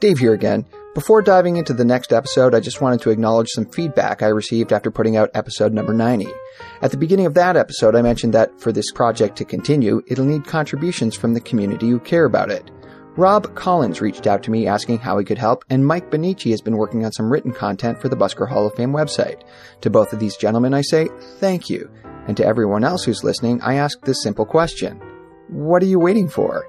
Dave here again. Before diving into the next episode, I just wanted to acknowledge some feedback I received after putting out episode number 90. At the beginning of that episode, I mentioned that for this project to continue, it'll need contributions from the community who care about it. Rob Collins reached out to me asking how he could help, and Mike Benici has been working on some written content for the Busker Hall of Fame website. To both of these gentlemen, I say thank you. And to everyone else who's listening, I ask this simple question What are you waiting for?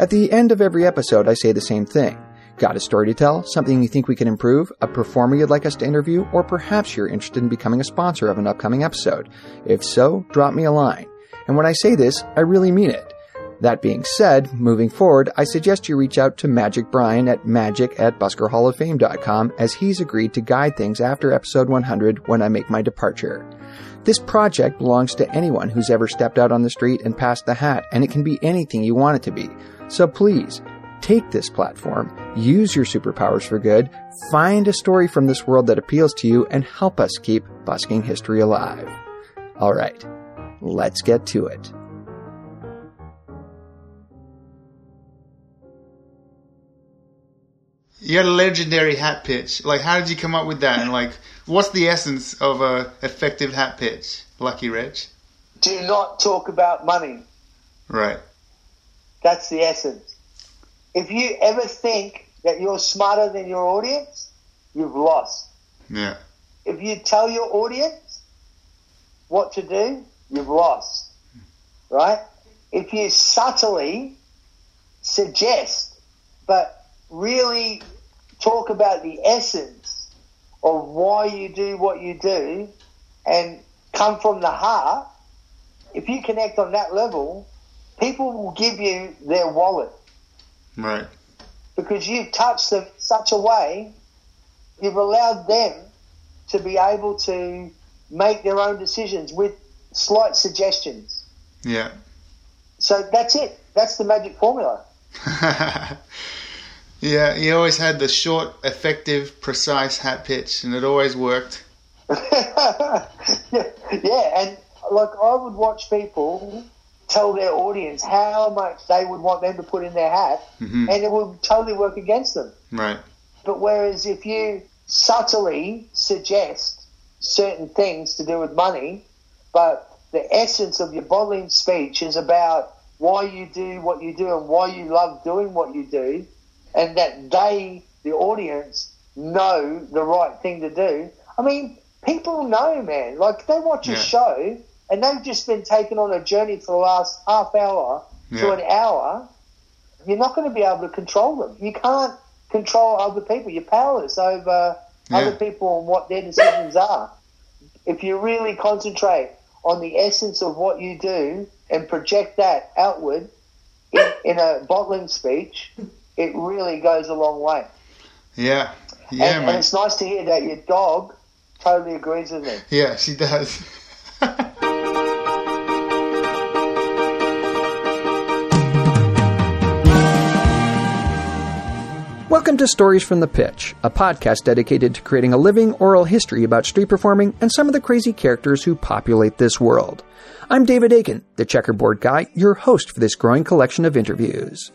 At the end of every episode, I say the same thing. Got a story to tell? Something you think we can improve? A performer you'd like us to interview? Or perhaps you're interested in becoming a sponsor of an upcoming episode? If so, drop me a line. And when I say this, I really mean it. That being said, moving forward, I suggest you reach out to Magic Brian at magic at buskerhalloffame.com as he's agreed to guide things after episode 100 when I make my departure. This project belongs to anyone who's ever stepped out on the street and passed the hat, and it can be anything you want it to be. So please, take this platform, use your superpowers for good, find a story from this world that appeals to you, and help us keep busking history alive. Alright, let's get to it. You had a legendary hat pitch. Like, how did you come up with that? And like, what's the essence of a effective hat pitch, Lucky Rich? Do not talk about money. Right. That's the essence. If you ever think that you're smarter than your audience, you've lost. Yeah. If you tell your audience what to do, you've lost. Right? If you subtly suggest, but really talk about the essence of why you do what you do and come from the heart, if you connect on that level, people will give you their wallet Right. because you've touched them such a way, you've allowed them to be able to make their own decisions with slight suggestions. Yeah. So that's it. That's the magic formula. yeah, you always had the short, effective, precise hat pitch, and it always worked. yeah, yeah, and like I would watch people tell their audience how much they would want them to put in their hat, Mhm. and it would totally work against them. Right. But whereas if you subtly suggest certain things to do with money, but the essence of your bottling speech is about why you do what you do and why you love doing what you do, and that they, the audience, know the right thing to do. I mean, people know, man. Like they watch a show and they've just been taken on a journey for the last half hour to an hour. You're not going to be able to control them. You can't control other people. You're powerless over Yeah. other people and what their decisions are. If you really concentrate on the essence of what you do and project that outward in, in a bottling speech, it really goes a long way. Yeah. Yeah, and, and it's nice to hear that your dog totally agrees with me. Yeah, she does. Welcome to Stories from the Pitch, a podcast dedicated to creating a living oral history about street performing and some of the crazy characters who populate this world. I'm David Aiken, the checkerboard guy, your host for this growing collection of interviews.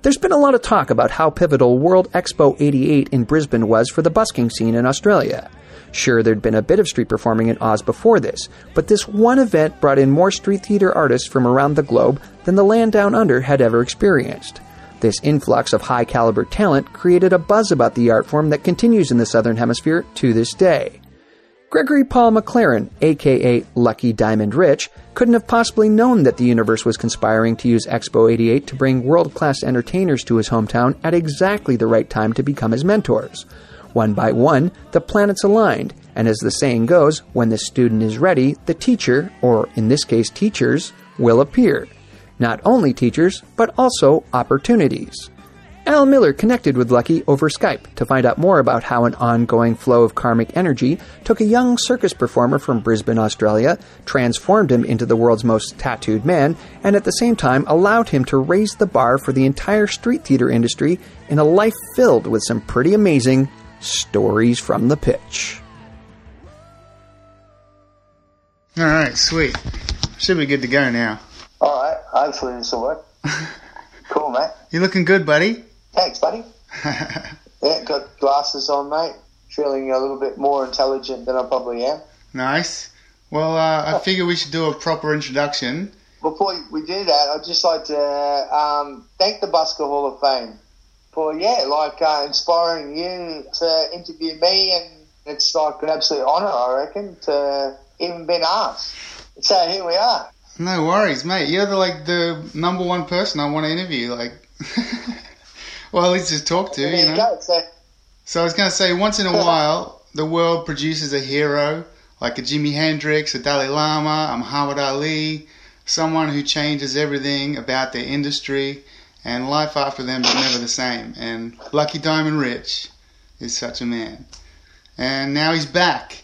There's been a lot of talk about how pivotal World Expo 88 in Brisbane was for the busking scene in Australia. Sure, there'd been a bit of street performing in Oz before this, but this one event brought in more street theater artists from around the globe than the land down under had ever experienced. This influx of high caliber talent created a buzz about the art form that continues in the Southern Hemisphere to this day. Gregory Paul McLaren, aka Lucky Diamond Rich, couldn't have possibly known that the universe was conspiring to use Expo 88 to bring world class entertainers to his hometown at exactly the right time to become his mentors. One by one, the planets aligned, and as the saying goes, when the student is ready, the teacher, or in this case teachers, will appear. Not only teachers, but also opportunities. Al Millar connected with Lucky over Skype to find out more about how an ongoing flow of karmic energy took a young circus performer from Brisbane, Australia, transformed him into the world's most tattooed man, and at the same time allowed him to raise the bar for the entire street theater industry in a life filled with some pretty amazing stories from the pitch. All right, sweet. Should be good to go now. All right, hopefully this will work. cool, mate. You're looking good, buddy. Thanks, buddy. Yeah, got glasses on, mate. Feeling a little bit more intelligent than I probably am. Nice. Well, uh, I figure we should do a proper introduction. Before we do that, I'd just like to um, thank the Busker Hall of Fame for, yeah, like uh, inspiring you to interview me. And it's like an absolute honour, I reckon, to even been asked. So here we are. No worries, mate. You're the, like the number one person I want to interview. Like, well, at least just talk to, There you you know. go. So, So I was going to say, once in a while, the world produces a hero, like a Jimi Hendrix, a Dalai Lama, a Muhammad Ali, someone who changes everything about their industry, and life after them is never the same. And Lucky Diamond Rich is such a man. And now he's back.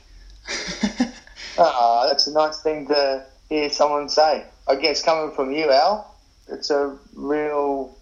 Oh, that's a nice thing to hear someone say. I guess coming from you, Al, it's a real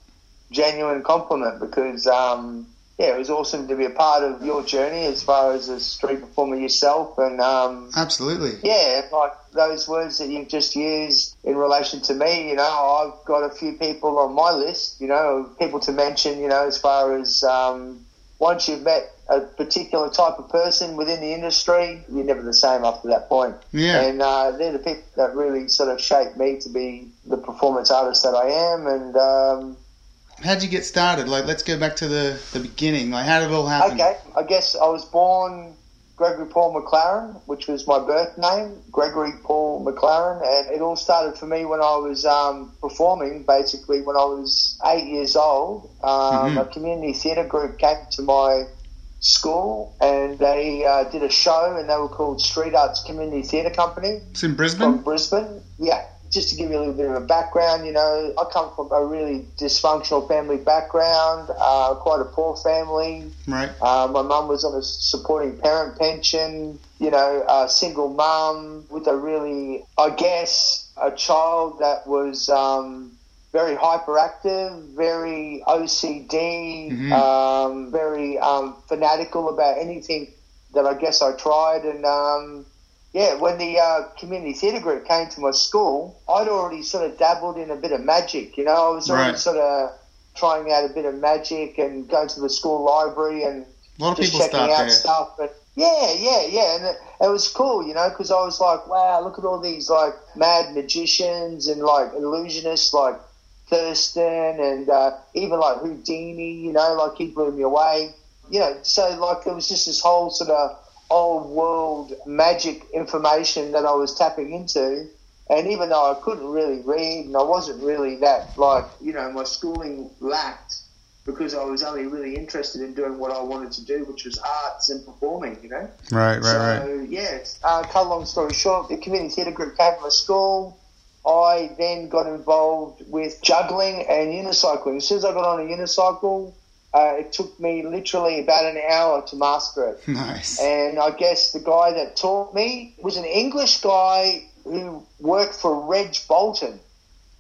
genuine compliment because, um, yeah, it was awesome to be a part of your journey as far as a street performer yourself. And, um, Absolutely. yeah, like those words that you've just used in relation to me, you know, I've got a few people on my list, you know, people to mention, you know, as far as um, once you've met a particular type of person within the industry, you're never the same after that point. Yeah. And uh, they're the people that really sort of shaped me to be the performance artist that I am. And um, How'd you get started? Like, let's go back to the, the beginning. Like, how did it all happen? okay, I guess I was born Gregory Paul McLaren, which was my birth name, Gregory Paul McLaren, and it all started for me when I was um, performing. Basically, when I was eight years old, um, Mhm. a community theatre group came to my school and they uh, did a show, and they were called Street Arts Community Theatre Company It's in Brisbane? from Brisbane? Yeah, just to give you a little bit of a background, you know, I come from a really dysfunctional family background, uh, quite a poor family. Right. Uh, my mum was on a supporting parent pension, you know, a single mum with a really, I guess, a child that was um, very hyperactive, very OCD, Mhm. um, very um, fanatical about anything that I guess I tried. And um, yeah, when the uh, community theatre group came to my school, I'd already sort of dabbled in a bit of magic, you know, I was already Right. sort of trying out a bit of magic and going to the school library and A lot of just checking out there. stuff. But yeah, yeah, yeah, and it, it was cool, you know, because I was like, wow, look at all these like mad magicians and like illusionists like Thurston and uh, even like Houdini, you know, like he blew me away, you know. So like it was just this whole sort of old world magic information that I was tapping into. And even though I couldn't really read and I wasn't really that like you know my schooling lacked because I was only really interested in doing what I wanted to do, which was arts and performing, you know. Right, right, so, right. yeah, uh, cut a long story short, the community theatre group came to my school. I then got involved with juggling and unicycling. As soon as I got on a unicycle, uh, it took me literally about an hour to master it. Nice. And I guess the guy that taught me was an English guy who worked for Reg Bolton.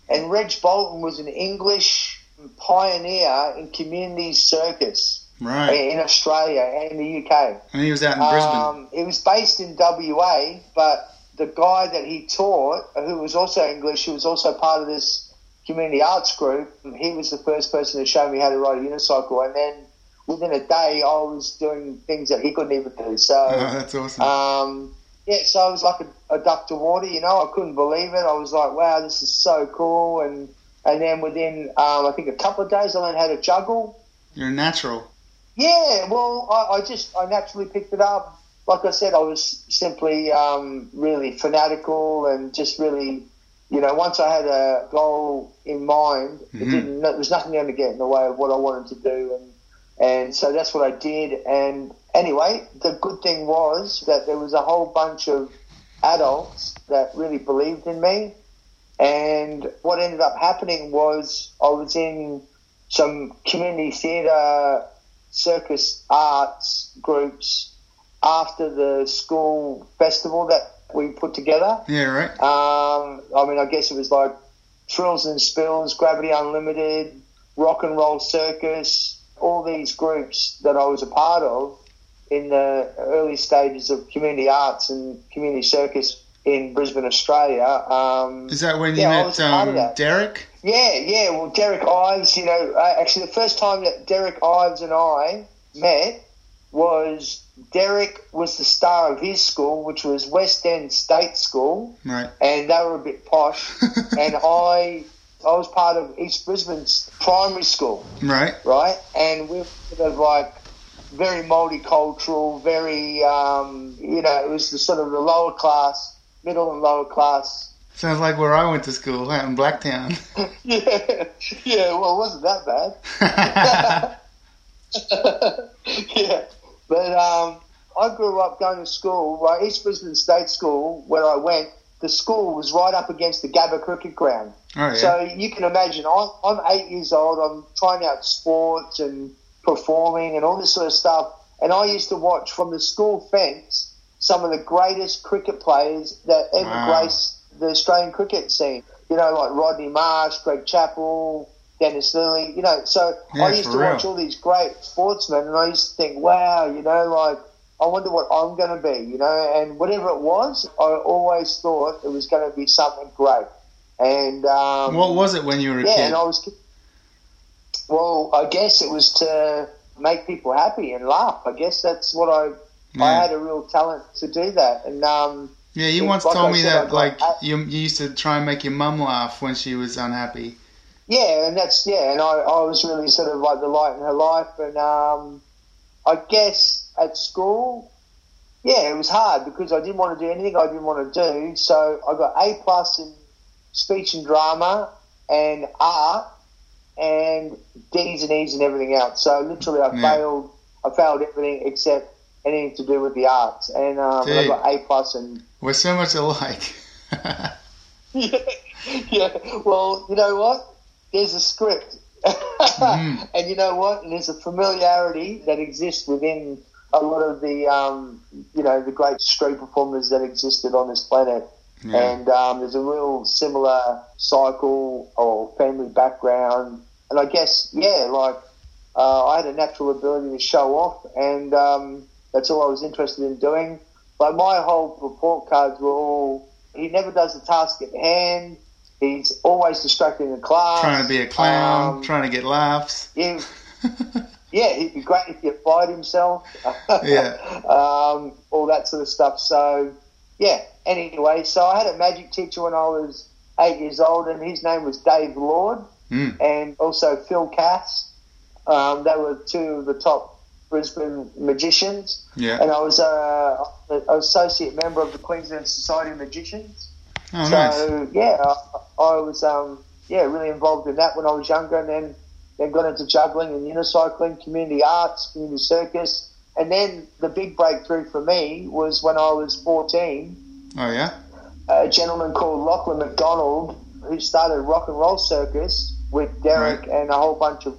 And Reg Bolton was an English pioneer in community circus Right. in Australia and the UK. And he was out in Brisbane. Um, it was based in WA, but the guy that he taught, who was also English, who was also part of this community arts group, he was the first person to show me how to ride a unicycle. And then within a day, I was doing things that he couldn't even do. So, oh, that's awesome. um, yeah, so I was like a, a duck to water, you know. I couldn't believe it. I was like, wow, this is so cool. And and then within, um, I think, a couple of days, I learned how to juggle. You're natural. Yeah, well, I, I just I naturally picked it up. Like I said, I was simply um, really fanatical and just really, you know, once I had a goal in mind, it Mhm. didn't. There was nothing going to get in the way of what I wanted to do, and and so that's what I did. And anyway, the good thing was that there was a whole bunch of adults that really believed in me. And what ended up happening was I was in some community theatre circus arts groups after the school festival that we put together. Yeah, right. Um, I mean, I guess it was like Thrills and Spills, Gravity Unlimited, Rock and Roll Circus, all these groups that I was a part of in the early stages of community arts and community circus in Brisbane, Australia. Um, Is that when you yeah, met um. Derek? yeah, yeah. Well, Derek Ives, you know, uh, actually, the first time that Derek Ives and I met was Derek was the star of his school, which was West End State School, Right. and they were a bit posh. and I, I was part of East Brisbane's primary school, Right. right? And we were sort of like very multicultural, very, um, you know, it was the sort of the lower class, middle and lower class. Sounds like where I went to school out in Blacktown. yeah, yeah. Well, it wasn't that bad. yeah, but um, I grew up going to school, right? East Brisbane State School, where I went. The school was right up against the Gabba cricket ground. oh yeah. So you can imagine, I'm, I'm eight years old. I'm trying out sports and performing and all this sort of stuff. And I used to watch from the school fence some of the greatest cricket players that ever Wow. graced the Australian cricket scene. You know, like Rodney Marsh, Greg Chappell, Dennis Lillee. You know, so Yeah, I used to watch all these great sportsmen, and I used to think, wow, you know, like I wonder what I'm going to be. You know, and whatever it was, I always thought it was going to be something great. And um, what was it when you were a yeah, kid? and I was. Well, I guess it was to make people happy and laugh. I guess that's what I. I had a real talent to do that, and um, Yeah, you Like once I told me said, that I- like I- you, you used to try and make your mum laugh when she was unhappy. Yeah, and that's yeah, and I, I was really sort of like the light in her life, and um, I guess at school, yeah, it was hard because I didn't want to do anything I didn't want to do, so I got A plus in speech and drama and art and D's and E's and everything else. So literally, I Yeah. failed. I failed everything except anything to do with the arts, and um, I got A plus and We're so much alike. yeah, yeah. Well, you know what? There's a script, Mhm. and you know what? And there's a familiarity that exists within a lot of the, um, you know, the great street performers that existed on this planet. yeah. And um, there's a real similar cycle or family background, and I guess yeah, like uh, I had a natural ability to show off, and um, that's all I was interested in doing. But my whole report cards were all he never does the task at hand. He's always distracting the class. trying to be a clown, Um, trying to get laughs. yeah, yeah, he'd be great if he applied himself. Yeah. um, all that sort of stuff. So, yeah. Anyway, so I had a magic teacher when I was eight years old, and his name was Dave Lord, Mm. and also Phil Cass. Um, they were two of the top Brisbane magicians, Yeah. and I was uh, an associate member of the Queensland Society of Magicians. Oh, So nice. yeah, I, I was um, yeah really involved in that when I was younger, and then then got into juggling and unicycling, community arts, community circus, and then the big breakthrough for me was when I was fourteen. Oh, yeah. A gentleman called Lachlan McDonald who started Rock and Roll Circus with Derek and a whole bunch of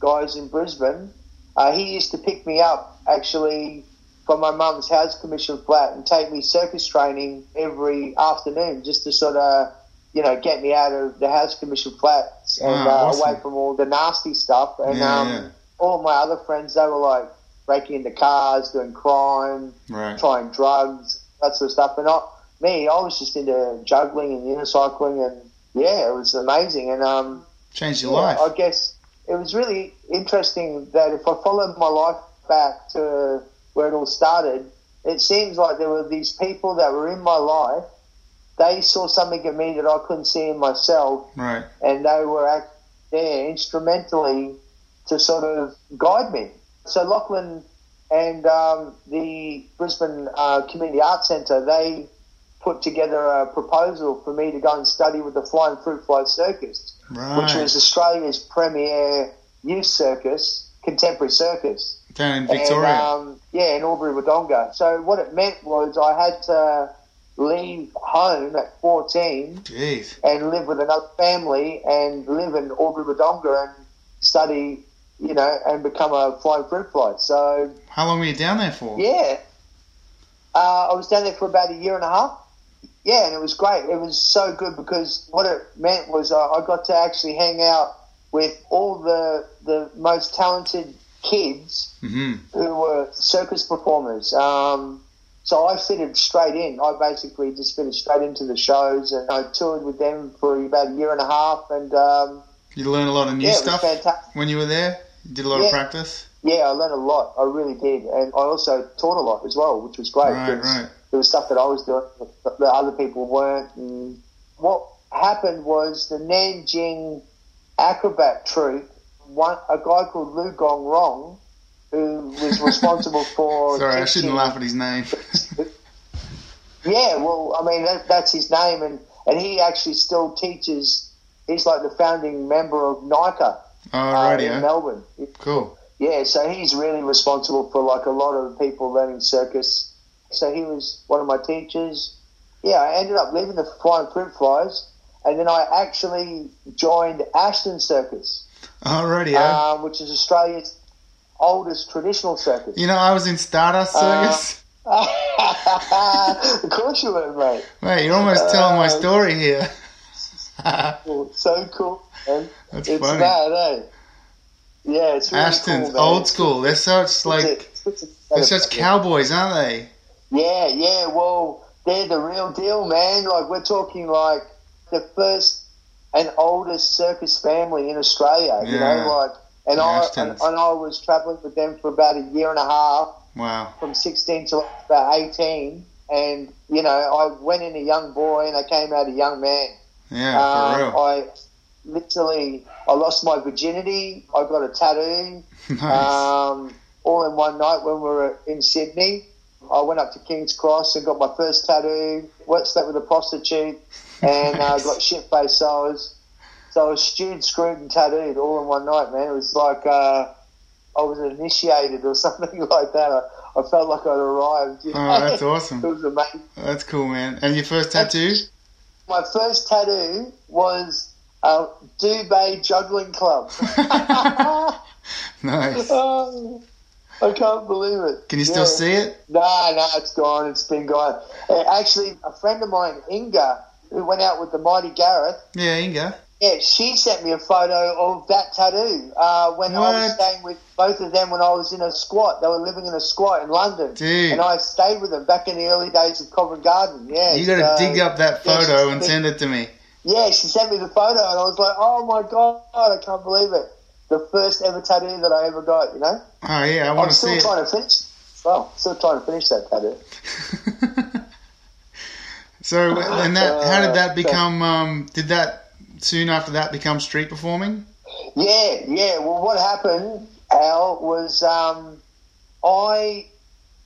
guys in Brisbane. Uh, he used to pick me up actually from my mum's house commission flat and take me circus training every afternoon just to sort of, you know, get me out of the house commission flats and Wow, uh, away from all the nasty stuff. And Yeah, um, yeah. all my other friends, they were like breaking into cars, doing crime, Right. trying drugs, that sort of stuff. And I, me, I was just into juggling and unicycling, and yeah, it was amazing. And um, Changed your yeah, life. I guess it was really interesting that if I followed my life back to where it all started, it seems like there were these people that were in my life. They saw something in me that I couldn't see in myself, Right. and they were there instrumentally to sort of guide me. So Lachlan and um, the Brisbane uh, Community Arts Centre, they put together a proposal for me to go and study with the Flying Fruit Fly Circus, Right. which was Australia's premier youth circus, contemporary circus. Down in Victoria. And, um, yeah, in Albury Wodonga. So what it meant was I had to leave home at 14 Jeez. and live with another family and live in Albury Wodonga and study, you know, and become a flying fruit fly. So, How long were you down there for? yeah, uh, I was down there for about a year and a half. Yeah, and it was great. It was so good because what it meant was uh, I got to actually hang out with all the the most talented kids hmm who were circus performers. Um, so I fitted straight in. I basically just fitted straight into the shows, and I toured with them for about a year and a half. And um, You learn a lot of new yeah, stuff when you were there? You did a lot of practice? yeah, I learned a lot. I really did, and I also taught a lot as well, which was great. Right, right. There was stuff that I was doing that that other people weren't. And what happened was the Nanjing acrobat troupe. One a guy called Lu Gong Rong, who was responsible for. Sorry, I shouldn't laugh at his name. Yeah, well, I mean that, that's his name, and and he actually still teaches. He's like the founding member of NICA Oh, uh, in huh? Melbourne. Cool. Yeah, so he's really responsible for like a lot of people learning circus. So he was one of my teachers. Yeah, I ended up leaving the Flying Fruit Flies, and then I actually joined Ashton Circus, Oh, righty, huh? um, which is Australia's oldest traditional circus. You know, I was in Stardust uh, Circus. of course you were, mate. Mate, you're almost telling my uh, story here. Cool. So cool, man. That's it's funny. mad, eh? Yeah, it's really Ashton's cool, old school. They're such like It's a- it's a- they're such cowboys, aren't they? Yeah, yeah. Well, they're the real deal, man. Like we're talking like the first and oldest circus family in Australia. You know, like and I and, and I was traveling with them for about a year and a half, Wow. from sixteen to about eighteen. And you know, I went in a young boy and I came out a young man. Yeah, Um, for real. I literally, I lost my virginity. I got a tattoo. nice. Um, all in one night when we were in Sydney. I went up to King's Cross and got my first tattoo. Went slept with a prostitute and uh, got shit faced. So I was, so I was stewed, screwed, and tattooed all in one night, man. It was like uh, I was initiated or something like that. I, I felt like I'd arrived. you oh, that's awesome. It was amazing. That's cool, man. And your first tattoo? My first tattoo was a Dubé juggling club. nice. Oh, I can't believe it. Can you still Yeah. see it? No, no, it's gone. It's been gone. Uh, actually, a friend of mine, Inga, who went out with the mighty Gareth, Yeah, Inga. Yeah, she sent me a photo of that tattoo uh, when I was staying with both of them when I was in a squat. They were living in a squat in London. Dude. And I stayed with them back in the early days of Covent Garden. Yeah. You got to so- dig up that photo she's and send it to me. Yeah, she sent me the photo, and I was like, oh my God, I can't believe it. The first ever tattoo that I ever got, you know? Oh yeah, I want to see. I'm still trying to finish. Well, still trying to finish that tattoo. so, and that, how did that become? Um, did that soon after that become street performing? Yeah, yeah. Well, what happened, Al, was um, I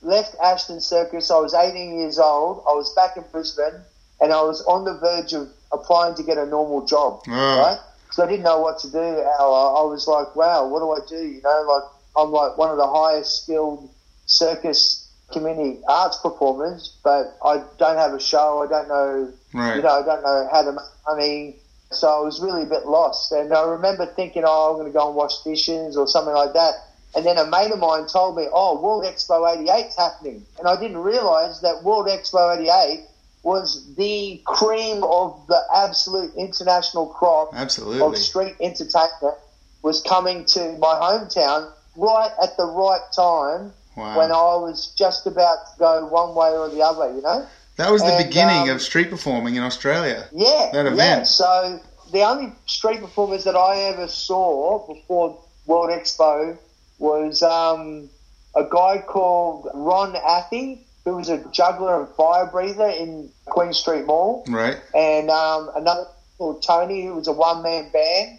left Ashton Circus. I was 18 years old. I was back in Brisbane, and I was on the verge of applying to get a normal job, Oh. right? Because I didn't know what to do, Al. I I was like, wow, what do I do? You know, like I'm like one of the highest skilled circus community arts performers, but I don't have a show. I don't know Right. you know, I don't know how to make money. So I was really a bit lost. And I remember thinking, oh, I'm going to go and wash dishes or something like that. And then a mate of mine told me, oh, World Expo 88's happening. And I didn't realise that World Expo 88 was the cream of the absolute international crop of street entertainment was coming to my hometown right at the right time Wow. when I was just about to go one way or the other, you know? That was the and, beginning um, of street performing in Australia. Yeah, That yeah. event. So the only street performers that I ever saw before World Expo was um, a guy called Ron Athey, who was a juggler and fire breather in Queen Street Mall, Right. and um, another called Tony, who was a one man band.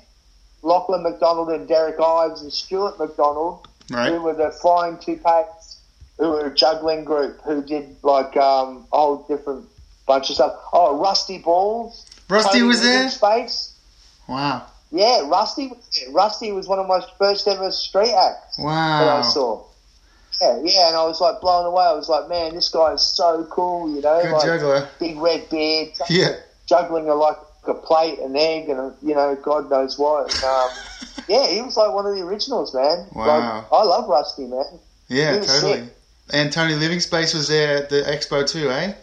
Lachlan McDonald and Derek Ives and Stuart McDonald, Right. who were the Flying Toupettes, who were a juggling group who did like um, a whole different bunch of stuff. Oh, Rusty Balls. Rusty Tony was there. Space. Wow. Yeah, Rusty. was. Rusty was one of my first ever street acts Wow. that I saw. Yeah, yeah, and I was like blown away. I was like, man, this guy is so cool, you know, Good like juggler. big red beard, Yeah. juggling a, like a plate, an egg, and a, you know, God knows what. And, um, yeah, he was like one of the originals, man. Wow. Like, I love Rusty, man. Yeah, totally. sick. And Tony Living Space was there at the expo too, eh?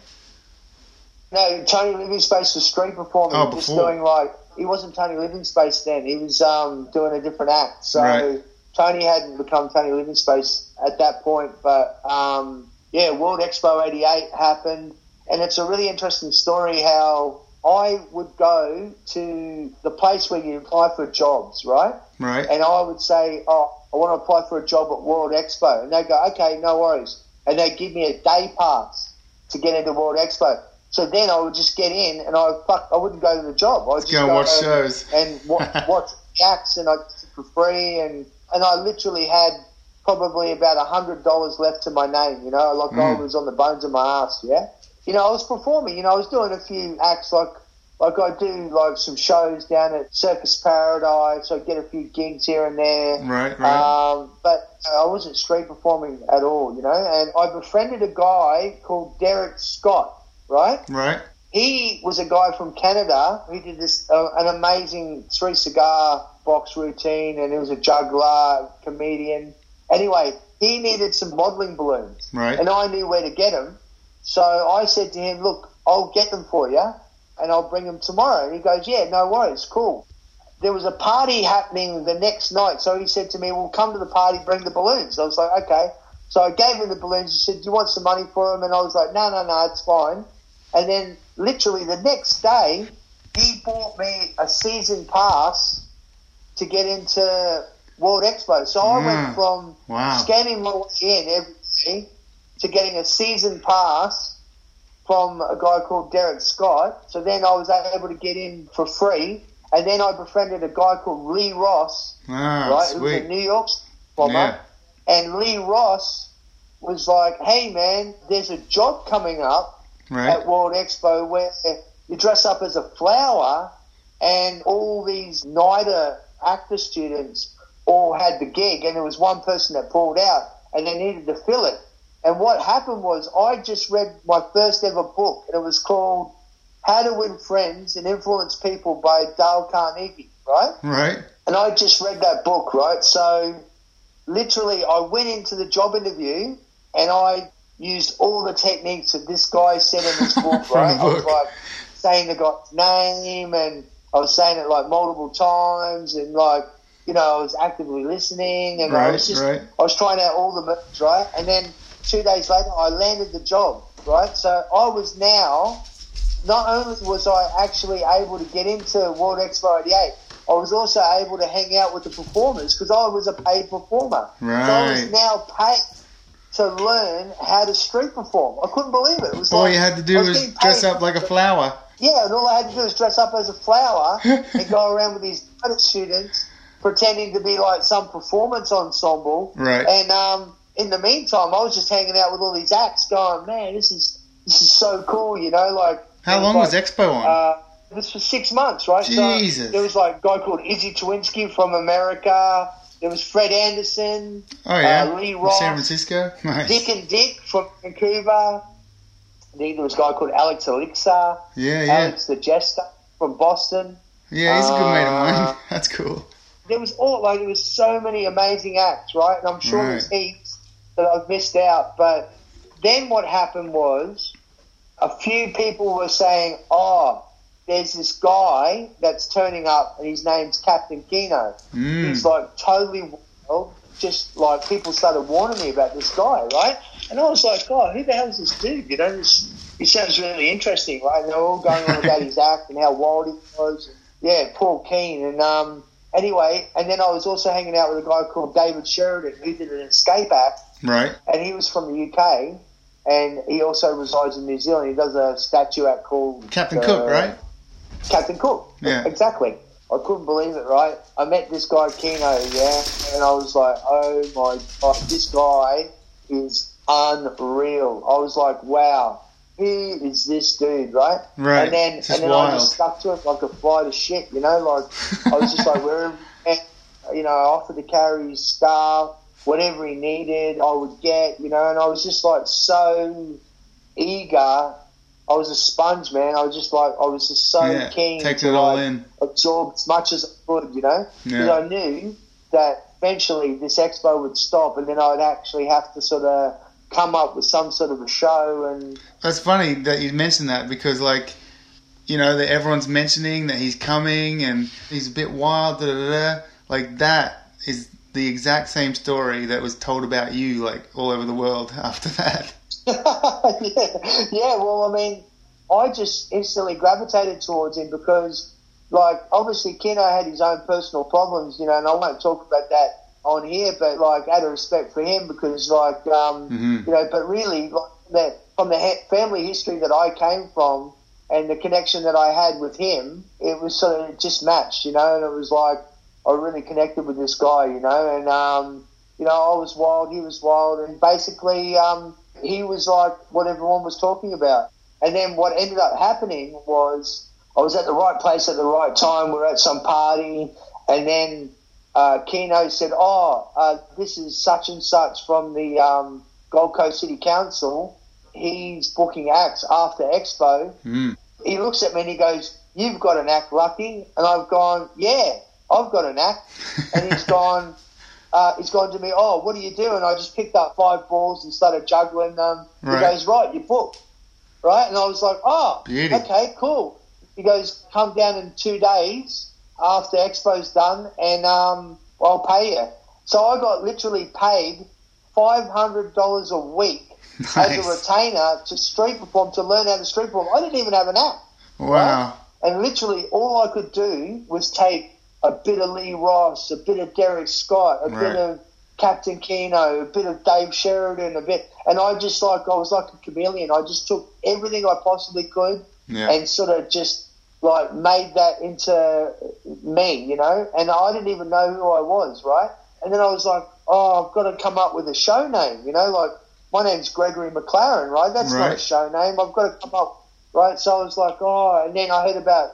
No, Tony Living Space was street performing, Oh, just doing like he wasn't Tony Living Space then. He was um, doing a different act. So Right. Tony hadn't become Tony Living Space at that point. But um, yeah, World Expo '88 happened, and it's a really interesting story how I would go to the place where you apply for jobs, right? Right. And I would say, oh, I want to apply for a job at World Expo. And they go, okay, no worries. And they give me a day pass to get into World Expo. So then I would just get in and I fuck, I wouldn't go to the job. I would just Go and watch shows. and wa- watch acts and I for free and and I literally had probably about a hundred dollars left to my name. You know, like mm. I was on the bones of my ass. Yeah, you know, I was performing. You know, I was doing a few acts like. Like I do, like some shows down at Circus Paradise. I get a few gigs here and there. Right, right. Um, but I wasn't street performing at all, you know. And I befriended a guy called Derek Scott, right? right. he was a guy from Canada who did this uh, an amazing three cigar box routine, and he was a juggler, comedian. Anyway, he needed some modelling balloons, Right. and I knew where to get them. So I said to him, "Look, I'll get them for you, and I'll bring them tomorrow." And he goes, "Yeah, no worries, cool." There was a party happening the next night, so he said to me, "Well, come to the party, bring the balloons." I was like, "Okay." So I gave him the balloons. He said, "Do you want some money for them?" And I was like, "No, no, no, it's fine." And then literally the next day, he bought me a season pass to get into World Expo. So I Mm. went from Wow. scanning my way in every day to getting a season pass from a guy called Derek Scott. So then I was able to get in for free. And then I befriended a guy called Lee Ross, Ah, right, who was a. New York bomber. Yeah. And Lee Ross was like, hey man, there's a job coming up Right. at World Expo where you dress up as a flower, and all these NIDA actor students all had the gig, and there was one person that pulled out, and they needed to fill it. And what happened was, I just read my first ever book, and it was called How to Win Friends and Influence People by Dale Carnegie, right? Right. And I just read that book, right? So literally, I went into the job interview and I used all the techniques that this guy said in this book, right? I was like saying the guy's name and I was saying it like multiple times and like, you know, I was actively listening and I was just, right. I was trying out all the moves, right? And then two days later, I landed the job, right? So I was now, not only was I actually able to get into World Expo 88, I was also able to hang out with the performers because I was a paid performer. So I was now paid to learn how to street perform. I couldn't believe it. It was All like, you had to do was getting dress up like a flower. Yeah, and all I had to do was dress up as a flower and go around with these students pretending to be like some performance ensemble. Right. And um, in the meantime, I was just hanging out with all these acts, going, "Man, this is this is so cool," you know. Like, How long like, was Expo on? Uh, this was six months, right? Jesus. So there was like a guy called Izzy Tooinsky from America. There was Fred Anderson, oh yeah, uh, Lee Ross, San Francisco. Nice. Dick and Dick from Vancouver. Then there was a guy called Alex Elixir. Yeah, yeah, Alex the Jester from Boston. yeah. He's a good mate of Uh, mine. That's cool. There was all like there was so many amazing acts, right? And I'm sure there's heaps that I've missed out. But then what happened was a few people were saying, "Oh, there's this guy that's turning up, and his name's Captain Kino. Mm. He's like totally wild." Just like people started warning me about this guy, right? And I was like, "God, who the hell is this dude?" You know, this he sounds really interesting, right? And they're all going on about his act and how wild he was. And, yeah, Paul Keane. And um, anyway, and then I was also hanging out with a guy called David Sheridan who did an escape act, Right. and he was from the UK, and he also resides in New Zealand. He does a statue act called Captain uh, Cook, right? Captain Cook. Yeah. Exactly. I couldn't believe it, right? I met this guy, Kino, yeah, and I was like, oh my god, this guy is unreal. I was like, wow, who is this dude, right? Right. And then, and then I just stuck to it like a fly to shit, you know, like I was just like, wherever, you know, I offered to carry his stuff, whatever he needed, I would get, you know, and I was just like so eager. I was a sponge, man. I was just like, I was just so yeah. keen to it all like, in. absorb as much as I could, you know, because Yeah. I knew that eventually this expo would stop, and then I'd actually have to sort of come up with some sort of a show and That's funny that you mentioned that because, like, you know, that everyone's mentioning that he's coming and he's a bit wild. Da, da, da. Like that is the exact same story that was told about you, like all over the world after that. yeah, yeah. Well, I mean, I just instantly gravitated towards him because, like, obviously, Kino had his own personal problems, you know, and I won't talk about that on here, but like out of respect for him, because like um, Mhm. you know, but really like that from the he- family history that I came from and the connection that I had with him, it was sort of just matched, you know, and it was like I really connected with this guy, you know, and um, you know, I was wild, he was wild, and basically um, he was like what everyone was talking about. And then what ended up happening was I was at the right place at the right time. We are at some party, and then uh, Keno said, "Oh, uh, this is such and such from the um, Gold Coast City Council. He's booking acts after Expo." Mm. He looks at me and he goes, "You've got an act, Lucky," and I've gone, "Yeah, I've got an act," and he's gone. Uh, he's gone to me, oh, what do you do? And I just picked up five balls and started juggling them. Right. He goes, right, you're booked. Right? And I was like, oh, Beauty. okay, cool. He goes, come down in two days after Expo's done and um, I'll pay you. So I got literally paid $500 a week as a retainer to street perform, to learn how to street perform. I didn't even have an act. Wow. And literally, all I could do was take a bit of Lee Ross, a bit of Derek Scott, a Right. bit of Captain Keno, a bit of Dave Sheridan, a bit, and I just like I was like a chameleon. I just took everything I possibly could Yeah. and sort of just like made that into me, you know. And I didn't even know who I was, right? And then I was like, oh, I've got to come up with a show name, you know, like my name's Gregory McLaren, right? That's not a show name. I've got to come up, right? So I was like, oh, and then I heard about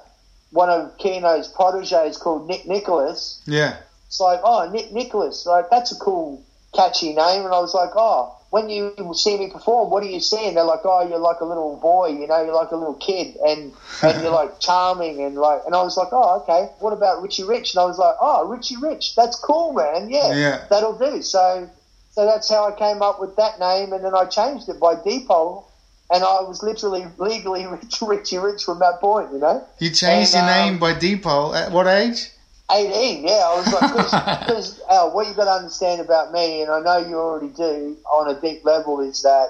one of Keno's proteges called Nick Nicholas. Yeah. It's like, oh, Nick Nicholas, like that's a cool, catchy name. And I was like, oh, when you see me perform, what are you seeing? They're like, oh, you're like a little boy, you know, you're like a little kid, and and you're like charming, and like, and I was like, oh, okay. What about Richie Rich? And I was like, oh, Richie Rich, that's cool, man. Yeah, Yeah. that'll do. So, so that's how I came up with that name, and then I changed it by deed poll. And I was literally legally Rich, Richie Rich from that point, you know. You changed And, your um, name by default. At what age? 18, yeah. I was like, because uh, what you've got to understand about me, and I know you already do on a deep level, is that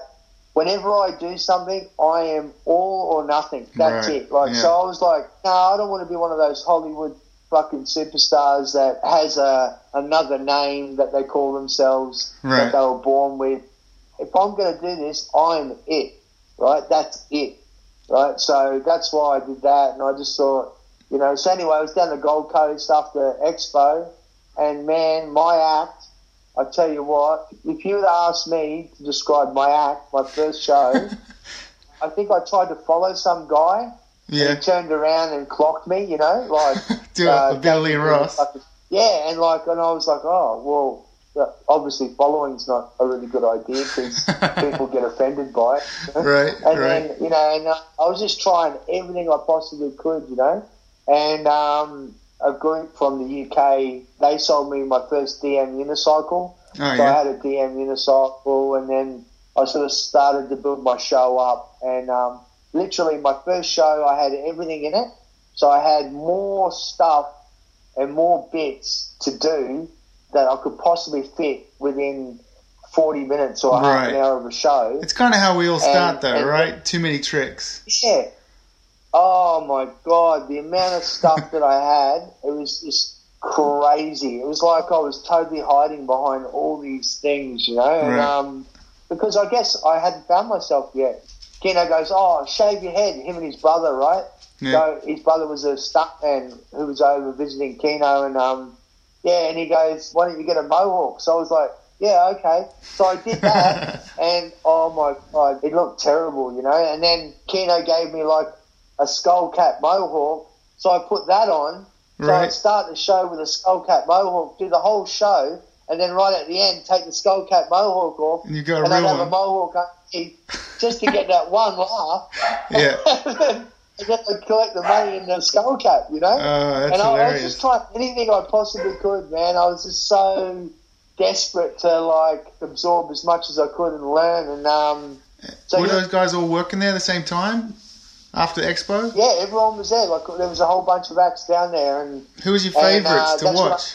whenever I do something, I am all or nothing. That's Right, it. Like, yeah. so I was like, no, I don't want to be one of those Hollywood fucking superstars that has a another name that they call themselves Right. that they were born with. If I'm going to do this, I'm it. Right? That's it. Right? So that's why I did that, and I just thought, you know. So anyway, I was down the Gold Coast after Expo, and man, my act. I tell you what, if you would asked me to describe my act, my first show, I think I tried to follow some guy. Yeah. He turned around and clocked me, you know, like Do uh, Billy Ross. fucking- Yeah, and like, and I was like, oh, well, obviously following's not a really good idea because people get offended by it. Right, And right. then, you know, and uh, I was just trying everything I possibly could, you know. And um, a group from the UK, they sold me my first DM unicycle. Oh, So I had a DM unicycle, and then I sort of started to build my show up. And um, literally, my first show, I had everything in it. So I had more stuff and more bits to do that I could possibly fit within 40 minutes or half an hour of a show. It's kind of how we all start, And- though, and- right? Too many tricks. Yeah. Oh my god, the amount of stuff that I had, it was just crazy. It was like I was totally hiding behind all these things, you know. And um, because I guess I hadn't found myself yet. Keno goes, "Oh, shave your head." Him and his brother, right? Yeah. So his brother was a stuntman who was over visiting Keno, and um, yeah, and he goes, "Why don't you get a mohawk?" So I was like, "Yeah, okay." So I did that, and oh my god, it looked terrible, you know. And then Keno gave me like a skull cap mohawk, so I put that on. So Right. I'd start the show with a skull cap mohawk, do the whole show, and then right at the end, take the skull cap mohawk off, And you got a and I'd real have a mohawk just to get that one laugh. Yeah. and then I'd collect the money in the skull cap, you know. Oh, that's and I, I was just trying anything I possibly could, man. I was just so desperate to like absorb as much as I could and learn. And um, so Were yeah, those guys all working there at the same time after Expo? yeah, everyone was there. Like there was a whole bunch of acts down there, and Who was your And, favourites uh, to watch?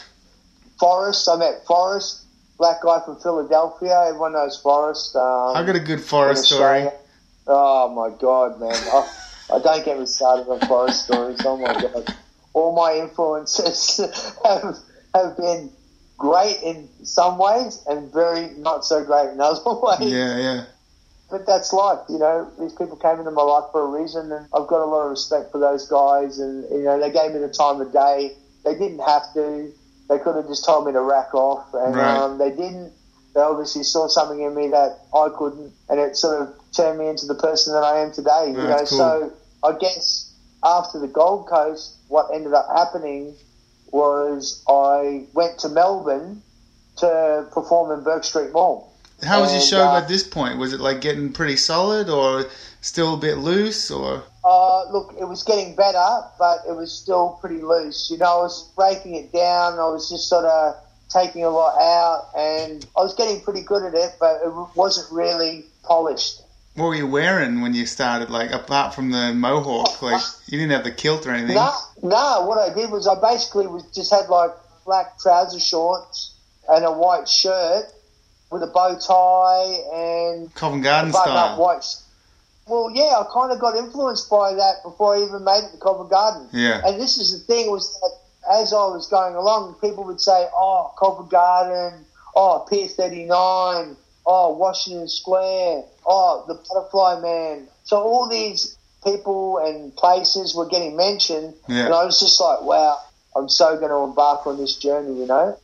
Forrest. I met Forrest, black guy from Philadelphia. Everyone knows Forrest. Um, I got a good in Forrest story. Oh my god, man! Oh, I don't get me started on Forrest stories. Oh my god! All my influences have have been great in some ways and very not so great in other ways. Yeah, yeah. But that's life, you know. These people came into my life for a reason, and I've got a lot of respect for those guys. And you know, they gave me the time of day. They didn't have to. They could have just told me to rack off, and Right. um, they didn't. They obviously saw something in me that I couldn't, and it sort of turned me into the person that I am today. You know, cool. so I guess after the Gold Coast, what ended up happening was I went to Melbourne to perform in Bourke Street Mall. How was your show uh, at this point? Was it like getting pretty solid or still a bit loose or? Uh, look, it was getting better, but it was still pretty loose. You know, I was breaking it down. I was just sort of taking a lot out, and I was getting pretty good at it, but it wasn't really polished. What were you wearing when you started? Like apart from the mohawk, like you didn't have the kilt or anything. No, no. What I did was I basically was just had like black trouser shorts and a white shirt with a bow tie and Covent Garden style. white. Well, yeah, I kind of got influenced by that before I even made it to Covent Garden. Yeah. And this is the thing was that as I was going along, people would say, "Oh, Covent Garden, oh, Pier 39, oh, Washington Square, oh, the Butterfly Man." So all these people and places were getting mentioned, Yeah. and I was just like, "Wow, I'm so going to embark on this journey," you know.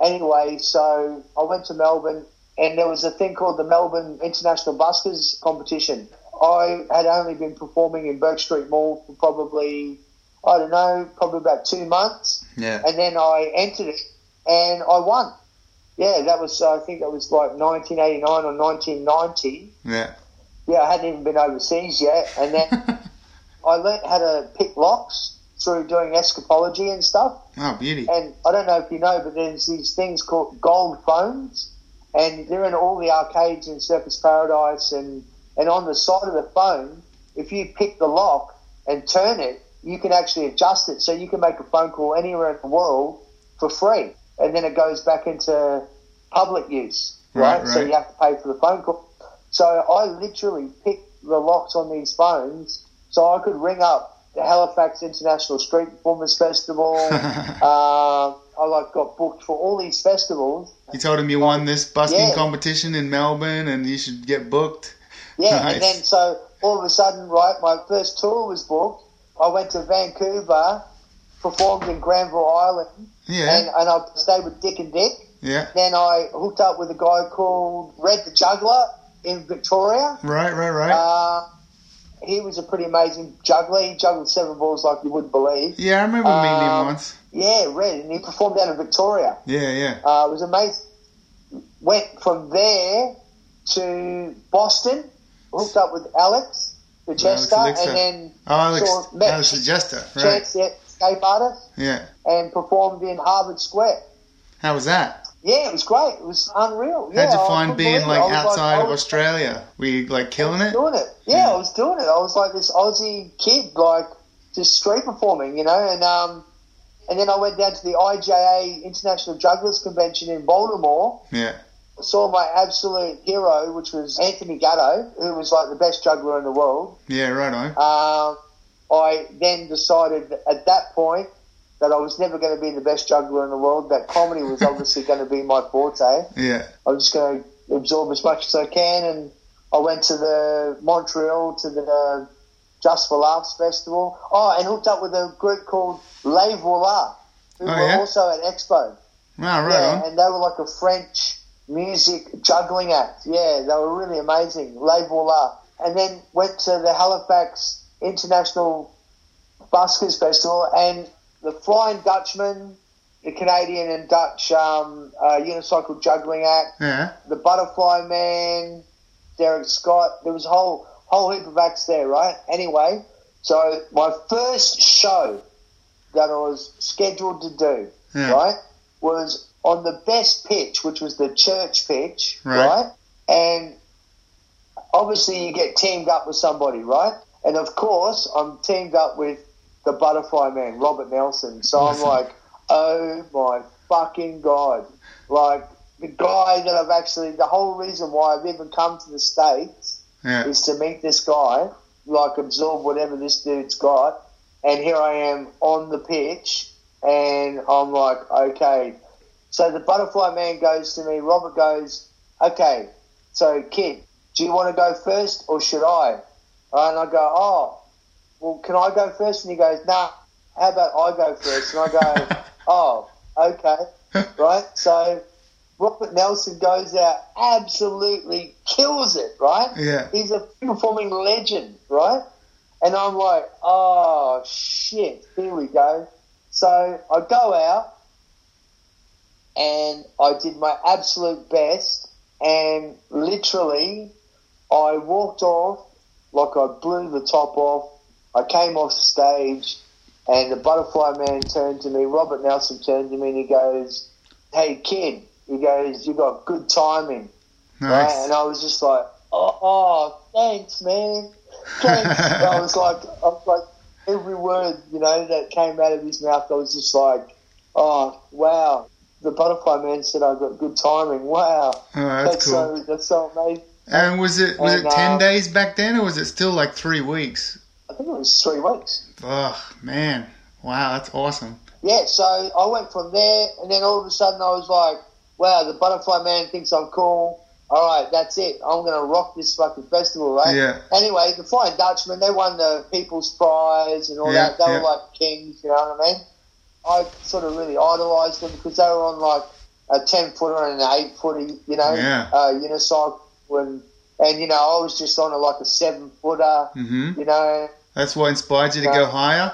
Anyway, so I went to Melbourne, and there was a thing called the Melbourne International Buskers Competition. I had only been performing in Bourke Street Mall for probably, I don't know, probably about two months, Yeah. and then I entered it, and I won. Yeah, that was, uh, I think that was like 1989 or 1990. Yeah. Yeah, I hadn't even been overseas yet, and then I learnt how to pick locks through doing escapology and stuff. oh, beauty. And I don't know if you know, but there's these things called gold phones, and they're in all the arcades in Surfers Paradise. And, and on the side of the phone, if you pick the lock and turn it, you can actually adjust it so you can make a phone call anywhere in the world for free. And then it goes back into public use, Right, right? So you have to pay for the phone call. So I literally picked the locks on these phones so I could ring up the Halifax International Street Performance Festival. um, I like got booked for all these festivals. You told him you won this busking Yeah. competition in Melbourne and you should get booked. Yeah, Nice. and then so all of a sudden, right, my first tour was booked. I went to Vancouver, performed in Granville Island, Yeah. and, and I stayed with Dick and Dick. yeah. Then I hooked up with a guy called Red the Juggler in Victoria. Right, right, right. Uh, he was a pretty amazing juggler. He juggled seven balls like you wouldn't believe. yeah, I remember meeting him um, once. Yeah, Red, and he performed down in Victoria. Yeah, yeah. Uh, it was amazing. Went from there to Boston, hooked up with Alex, the jester, Alex and then Oh, Alex, saw- met Alex the Jester. Right. Chance the artist, Yeah. and performed in Harvard Square. How was that? Yeah, it was great. It was unreal. How'd yeah, you find being like outside I of Australia? Were you like killing it? doing it. Yeah, I was doing it. I was like this Aussie kid, like just street performing, you know. And um, and then I went down to the IJA International Jugglers Convention in Baltimore. Yeah. Saw my absolute hero, which was Anthony Gatto, who was like the best juggler in the world. Yeah, right on. Um, I then decided at that point that I was never going to be the best juggler in the world. That comedy was obviously going to be my forte. Yeah. I'm just going to absorb as much as I can. And I went to the Montreal to the Just for Laughs festival. Oh, and hooked up with a group called Les Voila, who Oh, were yeah? also at Expo. Wow, right yeah, on. and they were like a French music juggling act. Yeah, they were really amazing. Les Voila. And then went to the Halifax International Buskers Festival and the Flying Dutchman, the Canadian and Dutch um, uh, unicycle juggling act, Yeah. the Butterfly Man, Derek Scott. There was a whole whole heap of acts there, right? Anyway, so my first show that I was scheduled to do, Yeah. right, was on the best pitch, which was the church pitch, Right. right? And obviously you get teamed up with somebody, right? And of course, I'm teamed up with the Butterfly Man, Robert Nelson. So I'm like, oh my fucking god! Like the guy that I've actually, the whole reason why I've even come to the states Yeah. is to meet this guy, like absorb whatever this dude's got, and here I am on the pitch, and I'm like, okay. So the butterfly man goes to me. Robert goes, "Okay, so kid, do you want to go first or should I?" And I go, "Oh, well, can I go first? And he goes, "Nah, how about I go first? And I go, "Oh, okay, right." So Robert Nelson goes out, absolutely kills it, right? Yeah. He's a performing legend, right? And I'm like, oh shit, here we go. So I go out and I did my absolute best and literally I walked off like I blew the top off. I came off stage and the butterfly man turned to me, Robert Nelson turned to me and he goes, Hey kid, he goes, You got good timing. Right? And I was just like, Oh, oh thanks, man. Thanks. I was like I was like every word, you know, that came out of his mouth, I was just like, Oh, wow. The butterfly man said I got good timing. Wow. Oh, that's cool. so that's so amazing. And was it was it ten uh, days back then, or was it still like three weeks? I think it was three weeks. Oh man, wow, that's awesome. Yeah, so I went from there, and then all of a sudden I was like, wow, the butterfly man thinks I'm cool. All right, that's it. I'm going to rock this fucking festival, right? Yeah. Anyway, the Flying Dutchman, they won the People's Prize and all Yeah, that. They yeah. were like kings, you know what I mean? I sort of really idolised them because they were on like a 10 footer and an 8 footer, you know, Yeah. uh, unicycle. And, and, you know, I was just on a, like a 7 footer, hmm you know, That's what inspired you to go higher.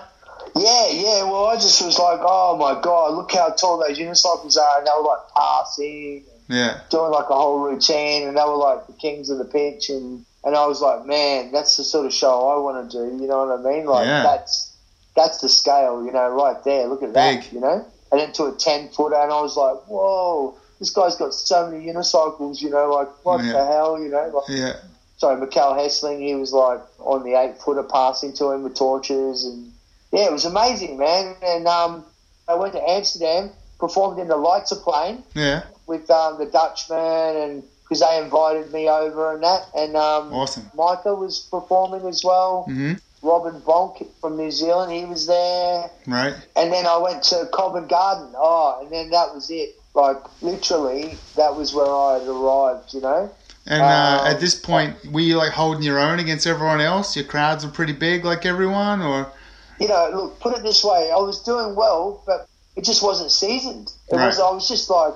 yeah, yeah. Well, I just was like, oh my god, look how tall those unicycles are, and they were like passing, Yeah, doing like a whole routine, and they were like the kings of the pitch, and and I was like, man, that's the sort of show I want to do. You know what I mean? Like Yeah. that's that's the scale, you know, right there. Look at that, you know. And then to a ten footer, and I was like, whoa, this guy's got so many unicycles, you know, like what Yeah. the hell, you know? Like, yeah, sorry, Mikkel Hessling, he was like on the eight footer passing to him with torches and yeah, it was amazing, man. And um, I went to Amsterdam, performed in the Leidseplein yeah. with um, the Dutchman and because they invited me over and that. And um, Awesome. Micah was performing as well. hmm Robin Bonk from New Zealand, he was there. Right. And then I went to Covent Garden. Oh, and then that was it. Like literally, that was where I had arrived. You know. And uh, Um, at this point, were you like holding your own against everyone else? Your crowds were pretty big, like everyone, or you know, look, put it this way, I was doing well, but it just wasn't seasoned. It Right. was, I was just like,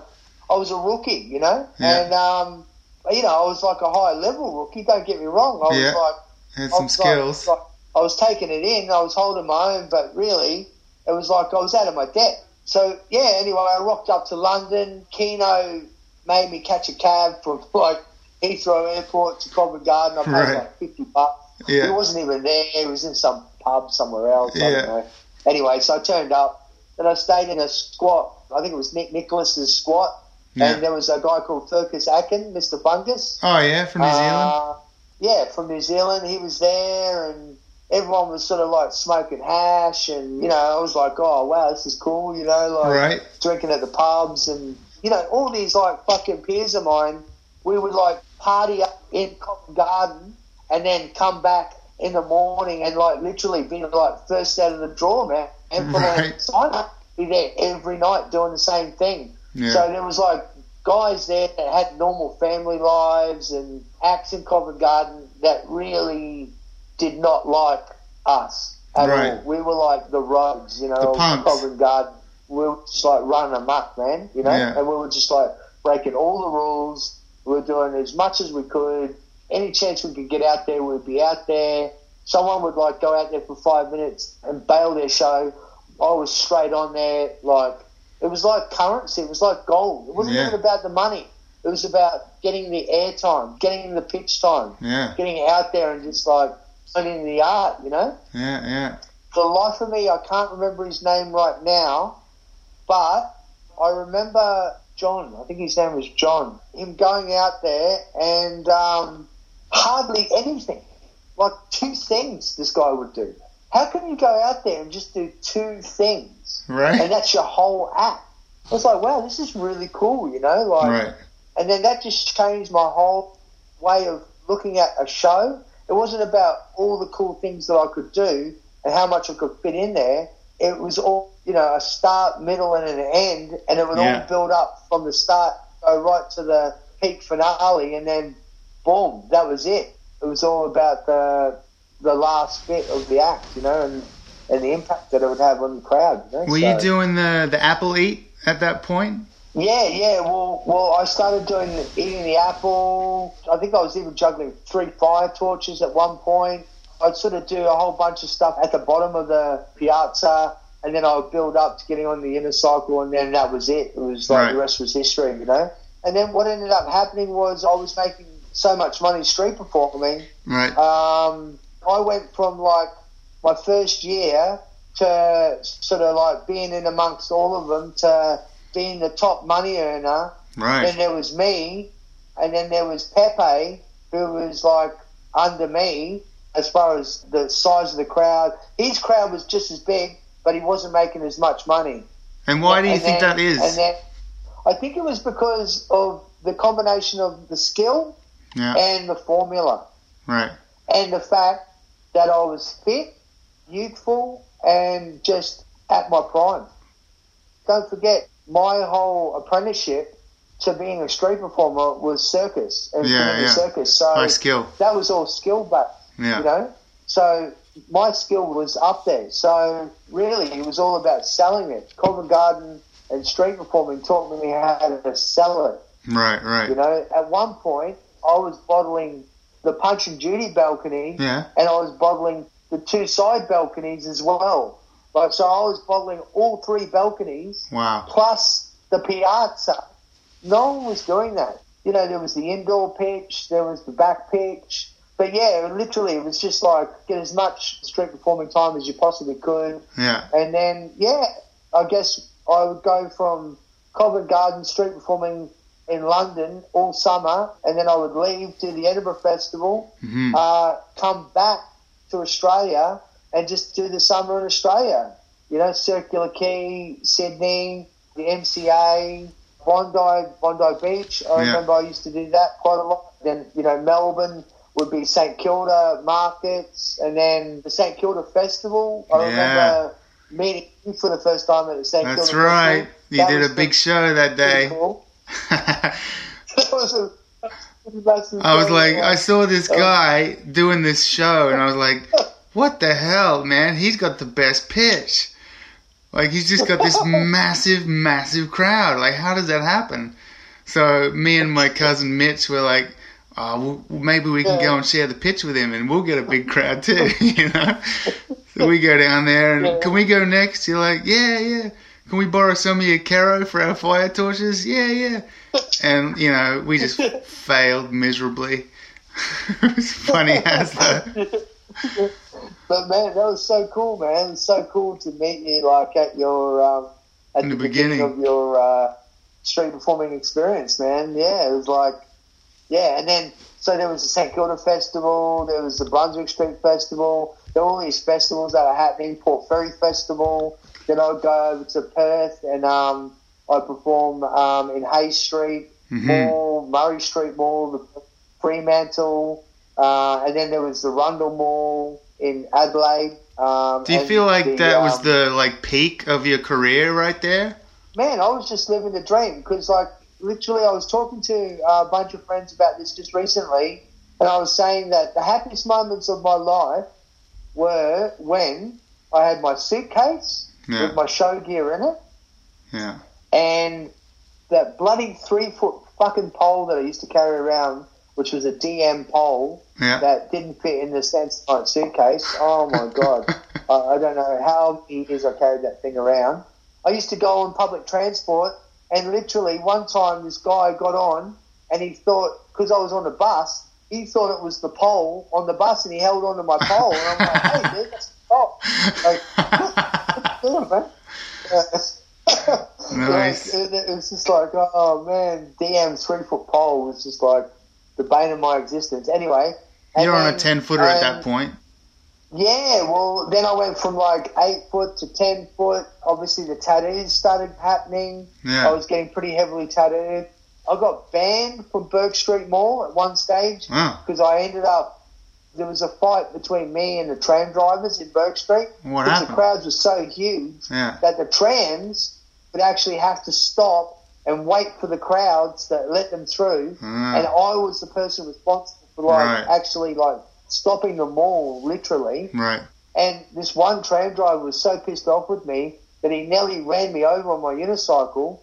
I was a rookie, you know, Yeah. and um, you know, I was like a high level rookie. Don't get me wrong, I was Yeah. like, had some was like- skills? like, I was taking it in, I was holding my own, but really, it was like I was out of my depth. So yeah, anyway, I rocked up to London. Keno made me catch a cab from like Heathrow Airport to Covent Garden. I paid Right. like fifty bucks. He yeah, wasn't even there. He was in some pub somewhere else. I Yeah. don't know. Anyway, so I turned up and I stayed in a squat. I think it was Nick Nicholas's squat. yeah. And there was a guy called Fergus Akin, Mr. Fungus. Oh yeah, from New Zealand. Uh, yeah, from New Zealand. He was there and everyone was sort of like smoking hash. And, you know, I was like, oh, wow, this is cool, you know, like Right. drinking at the pubs. And, you know, all these like fucking peers of mine, we would like party up in Covent Garden and then come back in the morning and like literally be like first out of the draw, man. And for Right. sign up, be there every night doing the same thing. Yeah. So there was like guys there that had normal family lives and acts in Covent Garden that really did not like us at Right. all. We were like the rogues, you know, The punks. Covent Garden. We were just like running amok, man, you know, Yeah. and we were just like breaking all the rules. We were doing as much as we could. Any chance we could get out there, we'd be out there. Someone would like go out there for five minutes and bail their show. I was straight on there, like it was like currency. It was like gold. It wasn't Yeah. even about the money. It was about getting the air time, getting the pitch time, Yeah, getting out there and just like learning the art, you know? yeah, yeah. For the life of me, I can't remember his name right now, but I remember John. I think his name was John. Him going out there and um, hardly anything. Like two things this guy would do. How can you go out there and just do two things? Right. and that's your whole act. I was like, wow, this is really cool, you know, like, Right. and then that just changed my whole way of looking at a show. It wasn't about all the cool things that I could do and how much I could fit in there. It was all you know, a start, middle, and an end, and it would Yeah. all build up from the start, go right to the peak finale, and then boom, that was it. It was all about the the last bit of the act, you know, and and the impact that it would have on the crowd. You know? Were So- you doing the the apple eat at that point? Yeah, yeah. Well, well, I started doing eating the apple. I think I was even juggling three fire torches at one point. I'd sort of do a whole bunch of stuff at the bottom of the piazza, and then I would build up to getting on the unicycle, and then that was it. It was like Right. the rest was history, you know. And then what ended up happening was I was making so much money street performing. Right. Um, I went from like my first year to sort of like being in amongst all of them to being the top money earner. Then Right. there was me, and then there was Pepe, who was like under me as far as the size of the crowd. His crowd was just as big, but he wasn't making as much money. And why do you And think then- that is? And then I think it was because of the combination of the skill Yeah. and the formula Right. and the fact that I was fit, youthful, and just at my prime. Don't forget, my whole apprenticeship to being a street performer was circus and Yeah, yeah. circus. So High skill. that was all skill based, Yeah. you know. So my skill was up there. So really, it was all about selling it. Covent Garden and street performing taught me how to sell it. Right. Right. You know, at one point, I was bottling the Punch and Judy balcony, Yeah. and I was bottling the two side balconies as well. Like, so I was bottling all three balconies Wow. plus the piazza. No one was doing that. You know, there was the indoor pitch, there was the back pitch. But yeah, literally, it was just like get as much street performing time as you possibly could. Yeah. And then, yeah, I guess I would go from Covent Garden street performing in London all summer, and then I would leave to the Edinburgh Festival, hmm uh, come back to Australia, and just do the summer in Australia. You know, Circular Quay, Sydney, the MCA, Bondi, Bondi Beach. I Yeah. remember I used to do that quite a lot. Then, you know, Melbourne would be St Kilda markets, and then the St Kilda Festival. I Yeah. remember meeting you for the first time at the St That's Kilda That's right. Festival. You That did a big show that day. cool. That was a- I was like, uh, I saw this guy doing this show, and I was like, what the hell, man? He's got the best pitch. Like, he's just got this massive, massive crowd. Like, how does that happen? So, me and my cousin Mitch were like, oh, well, maybe we can go and share the pitch with him, and we'll get a big crowd too, you know? So we go down there, and Yeah. can we go next? You're like, yeah, yeah. Can we borrow some of your kero for our fire torches? Yeah, yeah. And, you know, we just failed miserably. it was funny as though. But man, that was so cool, man. It was so cool to meet you, like at your um, at In the, the beginning. beginning. of your uh, street performing experience, man. Yeah, it was like, yeah, and then so there was the St Kilda Festival, there was the Brunswick Street Festival, there were all these festivals that are happening. Port Fairy Festival. Then I'd go over to Perth and um, I'd perform um, in Hay Street Mhm. Mall, Murray Street Mall, the Fremantle, uh, and then there was the Rundle Mall in Adelaide. Um, Do you feel like the, that was um, the like peak of your career right there? man? I was just living the dream because, like, literally, I was talking to a bunch of friends about this just recently, and I was saying that the happiest moments of my life were when I had my suitcase Yeah, with my show gear in it, yeah, and that bloody three foot fucking pole that I used to carry around, which was a DM pole yeah. that didn't fit in the Samsonite suitcase. Oh my god! I, I don't know how many years I carried that thing around. I used to go on public transport, and literally one time this guy got on, and he thought because I was on the bus, he thought it was the pole on the bus, and he held onto my pole, and I'm like, hey, dude, that's the pole. Like, man. Nice. it, it, it was just like, oh man, DM three foot pole was just like the bane of my existence. Anyway, You're on a ten footer at that um, point. Yeah, well, then I went from like eight foot to ten foot. Obviously, the tattoos started happening. Yeah. I was getting pretty heavily tattooed. I got banned from Bourke Street Mall at one stage wow, because I ended up there was a fight between me and the tram drivers in Bourke Street. What happened? the crowds were so huge Yeah. that the trams would actually have to stop and wait for the crowds that let them through. Ah. And I was the person responsible for like Right. actually like stopping them all, literally. Right. And this one tram driver was so pissed off with me that he nearly ran me over on my unicycle.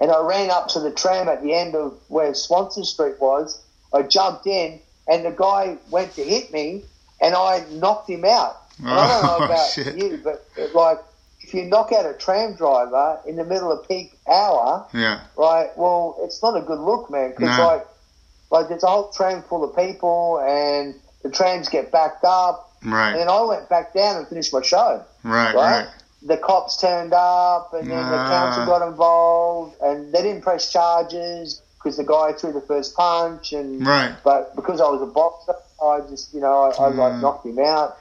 And I ran up to the tram at the end of where Swanston Street was. I jumped in, and the guy went to hit me, and I knocked him out. And I don't know Oh, about shit. you, but like if you knock out a tram driver in the middle of peak hour, Yeah. right? Well, it's not a good look, man. Because No. like, like there's a whole tram full of people, and the trams get backed up, and Right. then I went back down and finished my show. Right. Right? Right. The cops turned up, and then the Ah. council got involved, and they didn't press charges because the guy threw the first punch, and Right. but because I was a boxer, I just you know I, I like Mm. knocked him out.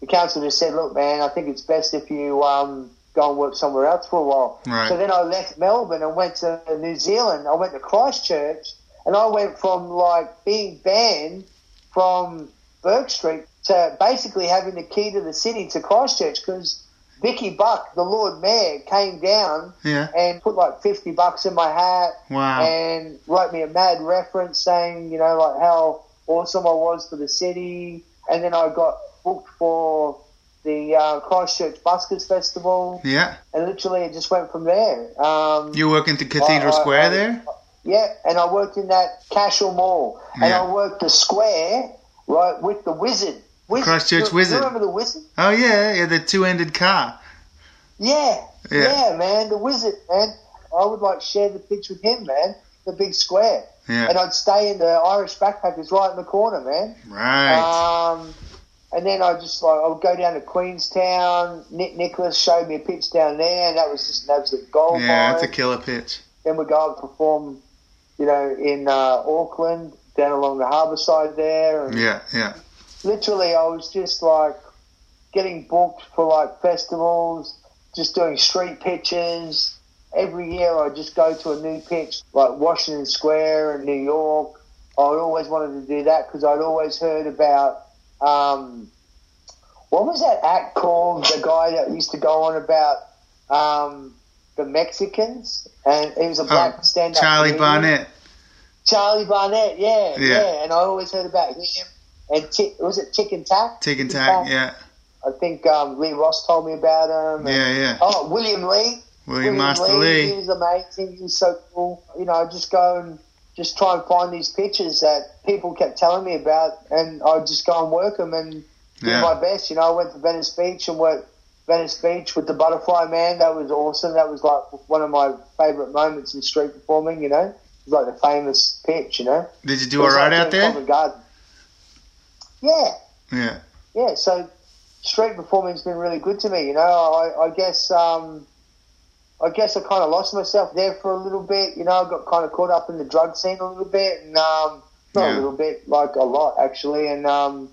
The council just said, "Look, man, I think it's best if you um, go and work somewhere else for a while." Right. So then I left Melbourne and went to New Zealand. I went to Christchurch, and I went from like being banned from Bourke Street to basically having the key to the city to Christchurch because Vicky Buck, the Lord Mayor, came down Yeah. and put like fifty bucks in my hat Wow. and wrote me a mad reference saying, you know, like how awesome I was for the city. And then I got booked for the uh, Christchurch Buskers Festival, Yeah. and literally it just went from there. Um, You work into Cathedral I- I- Square I- there? yeah, and I worked in that Cashel Mall, and Yeah. I worked the square right with the Wizard. Wizard. Christchurch Wizard. You remember the Wizard? Oh yeah, yeah, the two-ended car. Yeah, Yeah. yeah, man, the Wizard, man. I would like share the pitch with him, man. The big square. Yeah. and I'd stay in the Irish backpackers right in the corner, man. Right. Um, and then I just like I would go down to Queenstown. Nick Nicholas showed me a pitch down there, and that was just an absolute gold yeah, that's a killer pitch. Then we go and perform, you know, in uh, Auckland, down along the harbour side there, and Yeah, yeah. literally I was just like getting booked for like festivals, just doing street pitches. Every year I just go to a new pitch, like Washington Square in New York. I always wanted to do that because I'd always heard about um, what was that act called? The guy that used to go on about um, the Mexicans, and he was a black Oh, stand-up. Charlie comedian. Barnett. Charlie Barnett, yeah, Yeah. yeah, and I always heard about him. And tick, was it Tick and Tack? Tick and tack. Yeah, I think um, Lee Ross told me about him. and- yeah, yeah. Oh, William Lee. William Master He Lee. was amazing. He was so cool. You know, I just go and just try and find these pictures that people kept telling me about, and I would just go and work them and do Yeah. my best. You know, I went to Venice Beach and worked Venice Beach with the Butterfly Man. That was awesome. That was like one of my favourite moments in street performing. You know, it was like the famous pitch. You know. Did you do all was like out there? Garden. Yeah, Yeah, yeah. So street performing's been really good to me. You know, I, I guess um, I guess I kind of lost myself there for a little bit. You know, I got kind of caught up in the drug scene a little bit, and um, not Yeah. a little bit, like a lot actually. And um,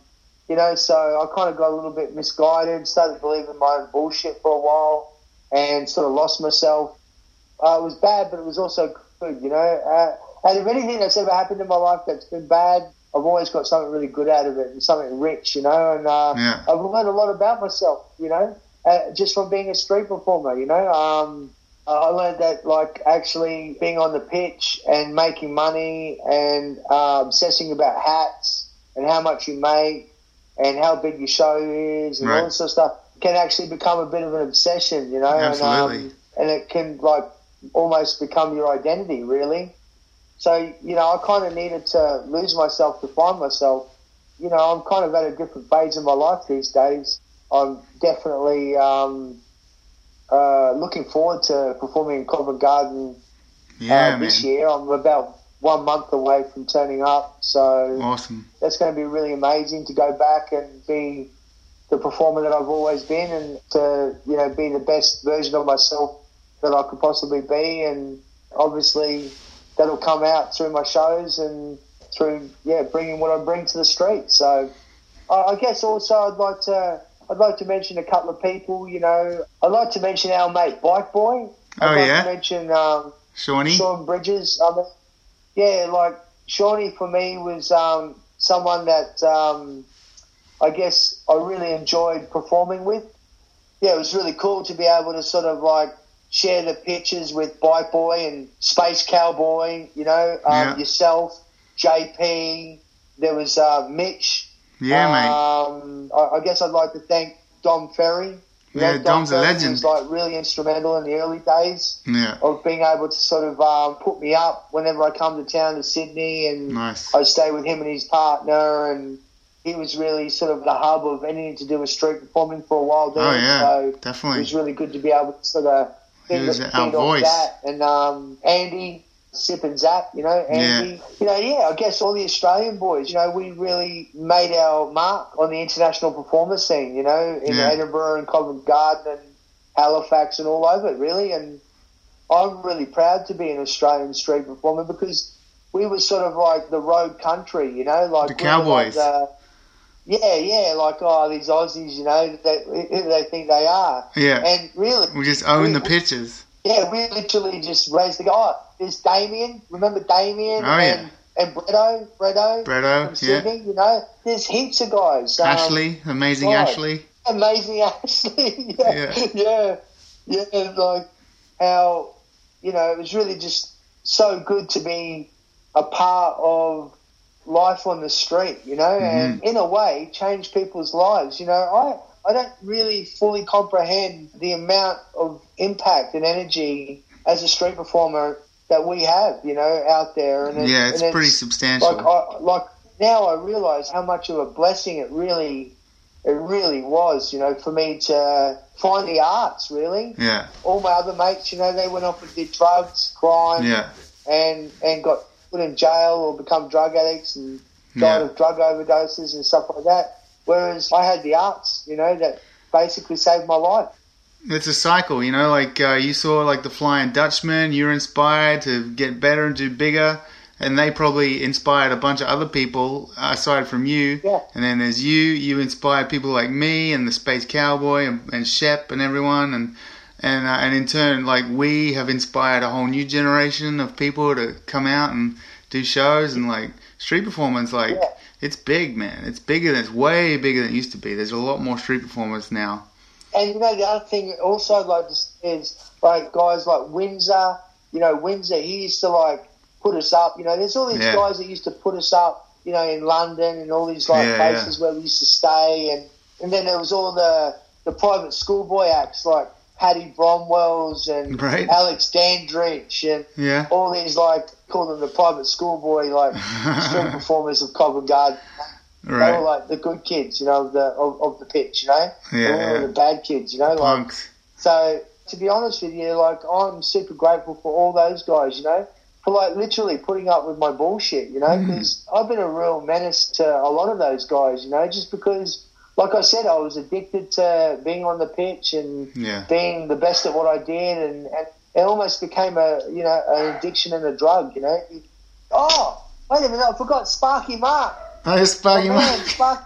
you know, so I kind of got a little bit misguided, started believing my own bullshit for a while, and sort of lost myself. Uh, it was bad, but it was also good. You know, uh, and if anything that's ever happened in my life that's been bad, I've always got something really good out of it and something rich. You know, and uh, Yeah. I've learned a lot about myself. You know, uh, just from being a street performer. You know, um, I learned that like actually being on the pitch and making money and uh, obsessing about hats and how much you make and how big your show is and Right. all this sort of stuff can actually become a bit of an obsession. You know, Absolutely. and, um, and it can like almost become your identity, really. So you know, I kind of needed to lose myself to find myself. You know, I'm kind of at a different phase in my life these days. I'm definitely um, uh, looking forward to performing in Covent Garden yeah, uh, this year. I'm about one month away from turning up, so Awesome. that's going to be really amazing to go back and be the performer that I've always been, and to you know be the best version of myself that I could possibly be, and obviously that'll come out through my shows and through yeah bringing what I bring to the street. So I, I guess also I'd like to I'd like to mention a couple of people. You know, I'd like to mention our mate Bike Boy. I'd Oh, like yeah? to mention um, Shawnee. Sean Bridges. I mean, yeah, like Shawnee for me was um, someone that um, I guess I really enjoyed performing with. Yeah, it was really cool to be able to sort of like share the pictures with Bike Boy and Space Cowboy, you know, um, Yeah. yourself, JP. There was uh, Mitch. Yeah, mate. Um, I, I guess I'd like to thank Dom Ferry. Yeah, Dom Dom's a Ferry legend. Was like really instrumental in the early days Yeah. of being able to sort of um, put me up whenever I come to town to Sydney, and Nice. I stay with him and his partner, and he was really sort of the hub of anything to do with street performing for a while there. Oh, yeah. So it was really good to be able to sort of He was our voice. that. And um, Andy, Sip and Zap, you know, Andy. You know, yeah, I guess all the Australian boys, you know, we really made our mark on the international performer scene, you know, in Yeah. Edinburgh and Covent Garden and Halifax and all over, really. And I'm really proud to be an Australian street performer because we were sort of like the road country, you know, like The we like Cowboys. the- yeah, yeah, like oh these Aussies, you know, that who they think they are, Yeah. and really, We just own we- the pitches. yeah, we literally just raised the guy. Oh, there's Damien. Remember Damien? Oh, yeah. and, and Bretto, Bretto Bretto, from yeah. Sydney. You know, there's heaps of guys. Um, Ashley, amazing right. Ashley. amazing Ashley. yeah, Yeah. yeah, yeah. Like how you know it was really just so good to be a part of life on the street. You know, and Mm-hmm. in a way change people's lives. You know, I I don't really fully comprehend the amount of impact and energy as a street performer that we have. You know, out there. And Yeah, it's and pretty substantial. like I, like now I realise how much of a blessing it really it really was, you know, for me to find the arts really. yeah, All my other mates, you know, they went off and did drugs, crime yeah, and and got put in jail or become drug addicts and died yeah. of drug overdoses and stuff like that. Whereas I had the arts, you know, that basically saved my life. It's a cycle, you know. Like uh, you saw, like the Flying Dutchman. You're inspired to get better and do bigger, and they probably inspired a bunch of other people aside from you. Yeah. And then there's you. You inspired people like me and the Space Cowboy and, and Shep and everyone, and and uh, and in turn, like we have inspired a whole new generation of people to come out and do shows and like street performance. Like Yeah. it's big, man. It's bigger. than It's way bigger than it used to be. There's a lot more street performers now. And you know the other thing also like is like guys like Windsor. You know Windsor, he used to like put us up. You know, there's all these Yeah. guys that used to put us up. You know, in London and all these like Yeah, places where we used to stay, and and then there was all the the private schoolboy acts like Paddy Bromwell's and Right. Alex Dandridge and Yeah. all these like call them the private schoolboy like street performers of Covent Garden. They were like the good kids, you know, of the of, of the pitch, you know. Yeah, we were yeah. the bad kids, you know. Like, Punks. so to be honest with you, like I'm super grateful for all those guys, you know, for like literally putting up with my bullshit, you know, Mm. because I've been a real menace to a lot of those guys, you know, just because, like I said, I was addicted to being on the pitch and Yeah. being the best at what I did, and, and it almost became a you know an addiction and a drug, you know. Oh, wait a minute, I forgot Sparky Mark. Oh, Sparky Oh, man, Mark. Spark-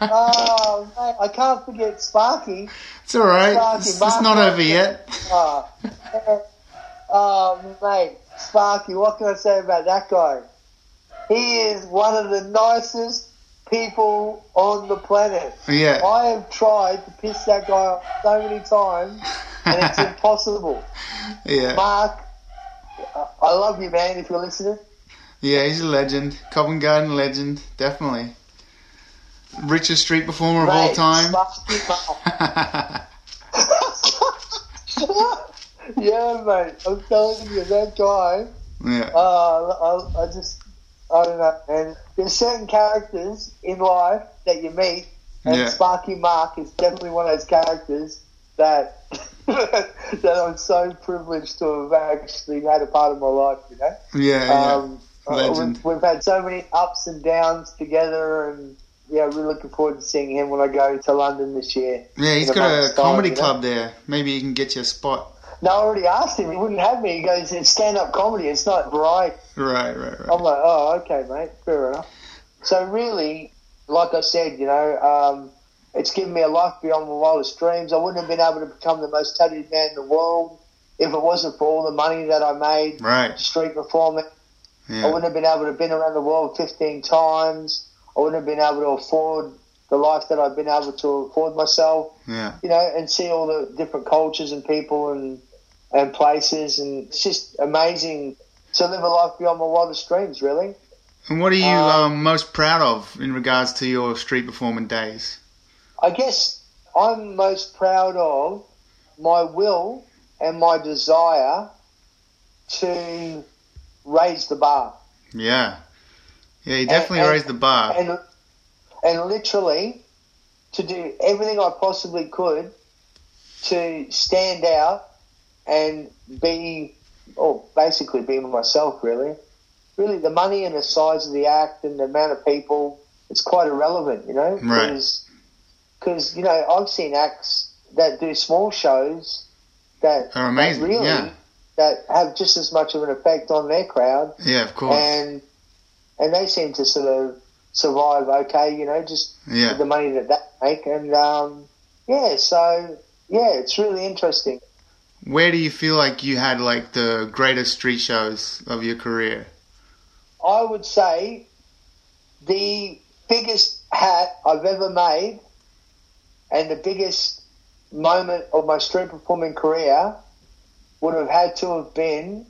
oh, mate, I can't forget Sparky. It's all right. Sparky It's, it's not over yet. Oh, oh, mate, Sparky, what can I say about that guy? He is one of the nicest people on the planet. Yeah. I have tried to piss that guy off so many times, and it's impossible. Yeah. Mark, I love you, man, if you're listening. Yeah, he's a legend. Covent Garden legend, definitely. Richest street performer of all time. Yeah, mate, I'm telling you, that guy. yeah. Uh, I, I just, I don't know, man. There's certain characters in life that you meet, and Yeah. Sparky Mark is definitely one of those characters that that I'm so privileged to have actually had a part of my life. You know, Yeah, yeah. um, Legend. we've, we've had so many ups and downs together, and yeah, really looking forward to seeing him when I go to London this year. yeah, he's got a time, comedy you know? club there. Maybe he can get you a spot. No, I already asked him. He wouldn't have me. He goes, "It's stand-up comedy. It's not variety." Right, right, right. I'm like, oh, okay, mate, fair enough. So really, like I said, you know, um, it's given me a life beyond my wildest dreams. I wouldn't have been able to become the most talented man in the world if it wasn't for all the money that I made Right. street performing. I wouldn't have been able to have been around the world 15 times. I wouldn't have been able to afford the life that I've been able to afford myself, Yeah. you know, and see all the different cultures and people and and places, and it's just amazing to live a life beyond my wildest dreams. Really, And what are you Um, um, most proud of in regards to your street performing days? I guess I'm most proud of my will and my desire to raise the bar. Yeah. Yeah, he definitely and- raised the bar. and and literally to do everything I possibly could to stand out and be, or basically be myself. Really, really, the money and the size of the act and the amount of people, it's quite irrelevant, you know, Right. because you know I've seen acts that do small shows that Are amazing, that really yeah. That have just as much of an effect on their crowd yeah, of course. and and they seem to sort of survive okay, you know, just yeah. with the money that they make, and um, yeah, so yeah, it's really interesting. Where do you feel like you had like the greatest street shows of your career? I would say the biggest hat I've ever made, and the biggest moment of my street performing career would have had to have been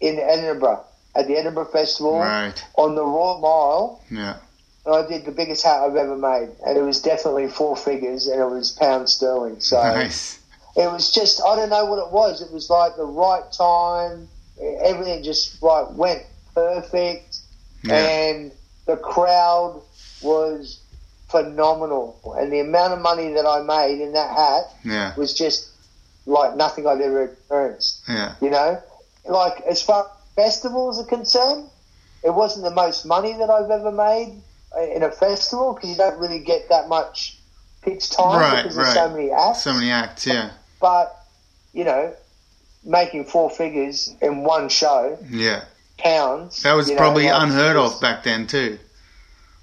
in Edinburgh at the Edinburgh Festival Right. on the Royal Mile. Yeah. And I did the biggest hat I've ever made, and it was definitely four figures, and it was pound sterling. So Nice. it was just I don't know what it was. It was like the right time. Everything just like went perfect, Yeah. and the crowd was phenomenal. And the amount of money that I made in that hat Yeah. was just like nothing I'd ever experienced. Yeah. You know, like as far as festivals are concerned, it wasn't the most money that I've ever made in a festival because you don't really get that much pitch time Right, because there's so many acts. So many acts, yeah. But you know, making four figures in one show, Yeah. pounds. That was know, probably like, unheard of back then too.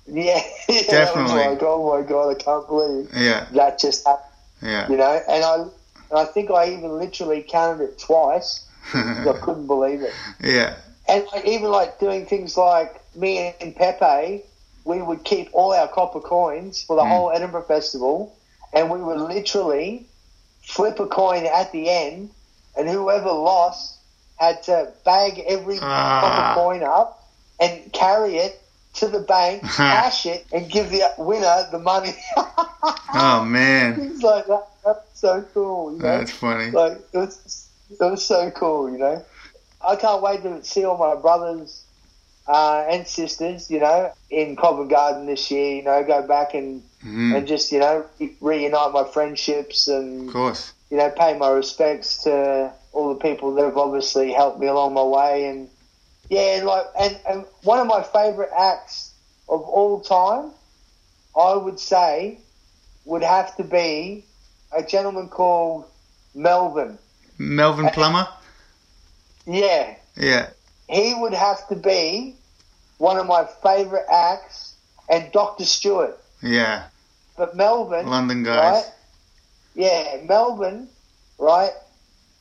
Yeah, oh yeah, Definitely. Like, oh my god, I can't believe Yeah. that just happened. Yeah. You know, and I, and I think I even literally counted it twice. I couldn't believe it. yeah. And like, even like doing things like me and Pepe, we would keep all our copper coins for the Mm. whole Edinburgh Festival, and we would literally flip a coin at the end, and whoever lost had to bag every Ah. copper coin up and carry it to the bank, cash it, and give the winner the money. Oh man. Things like that. That's so cool, you know. That's funny. Like it was, it was so cool, you know. I can't wait to see all my brothers uh, and sisters, you know, in Covent Garden this year. You know, go back and Mhm. and just you know reunite my friendships and Of course. you know pay my respects to all the people that have obviously helped me along my way. And yeah, and like and, and one of my favourite acts of all time, I would say, would have to be a gentleman called Melvin. Melvin uh, Plummer? Yeah, Yeah. he would have to be one of my favourite acts, and Dr. Stewart. Yeah. But Melvin, London guys. right? Yeah, Melvin, right?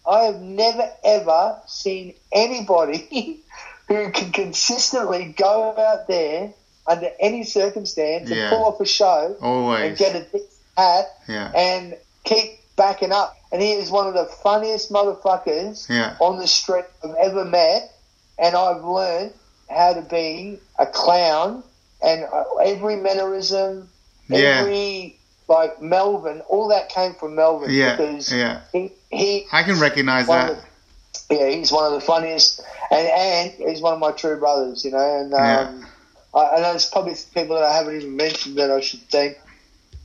I have never ever seen anybody who can consistently go out there under any circumstance Yeah. and pull off a show and Always. get a hat Yeah. and keep backing up. And he is one of the funniest motherfuckers Yeah. on the street I've ever met, and I've learned how to be a clown and uh, every mannerism, Yeah. every like Melvin, all that came from Melvin Yeah. because Yeah. he he I can recognize that. the- yeah he's one of the funniest and and he's one of my true brothers, you know, and um, I, I know there's probably people that I haven't even mentioned that I should thank.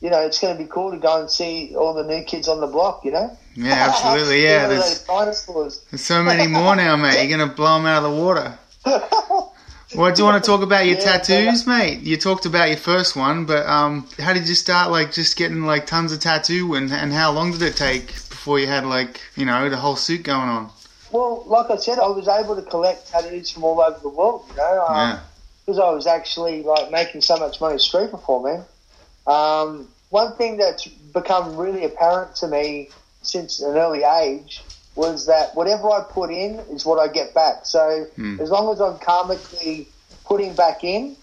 You know, it's going to be cool to go and see all the new kids on the block. You know, Yeah, absolutely. Yeah. There's, there's so many more now, mate. You're going to blow them out of the water. Well, do you want to talk about your Yeah, tattoos, mate? You talked about your first one, but um, how did you start, like, just getting, like, tons of tattoo, and, and how long did it take before you had, like, you know, the whole suit going on? Well, like I said, I was able to collect tattoos from all over the world. You know, um, Yeah. because I was actually like making so much money street performing. Um, one thing that's become really apparent to me since an early age was that whatever I put in is what I get back. So Hmm. as long as I'm karmically putting back in,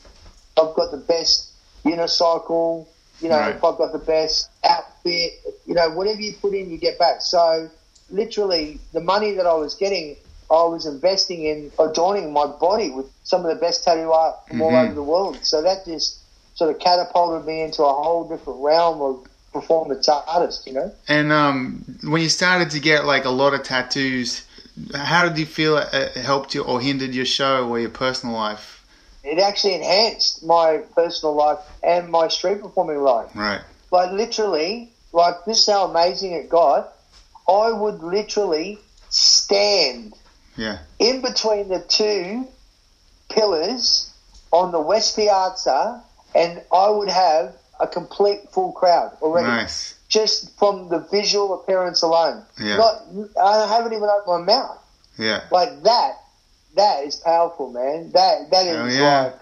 I've got the best unicycle. You know, Right. if I've got the best outfit, you know, whatever you put in, you get back. So literally, the money that I was getting, I was investing in adorning my body with some of the best tattoo art from all Mhm. over the world. So that just sort of catapulted me into a whole different realm of performance artist. You know. And um, when you started to get like a lot of tattoos, how did you feel it helped you or hindered your show or your personal life? it actually enhanced my personal life and my street performing life. Right. Like literally, like this is how amazing it got. I would literally stand Yeah. in between the two pillars on the West Piazza, and I would have a complete full crowd already, Nice. just from the visual appearance alone. Yeah. Not, I haven't even opened my mouth Yeah. like that. That is powerful, man. That that is yeah. like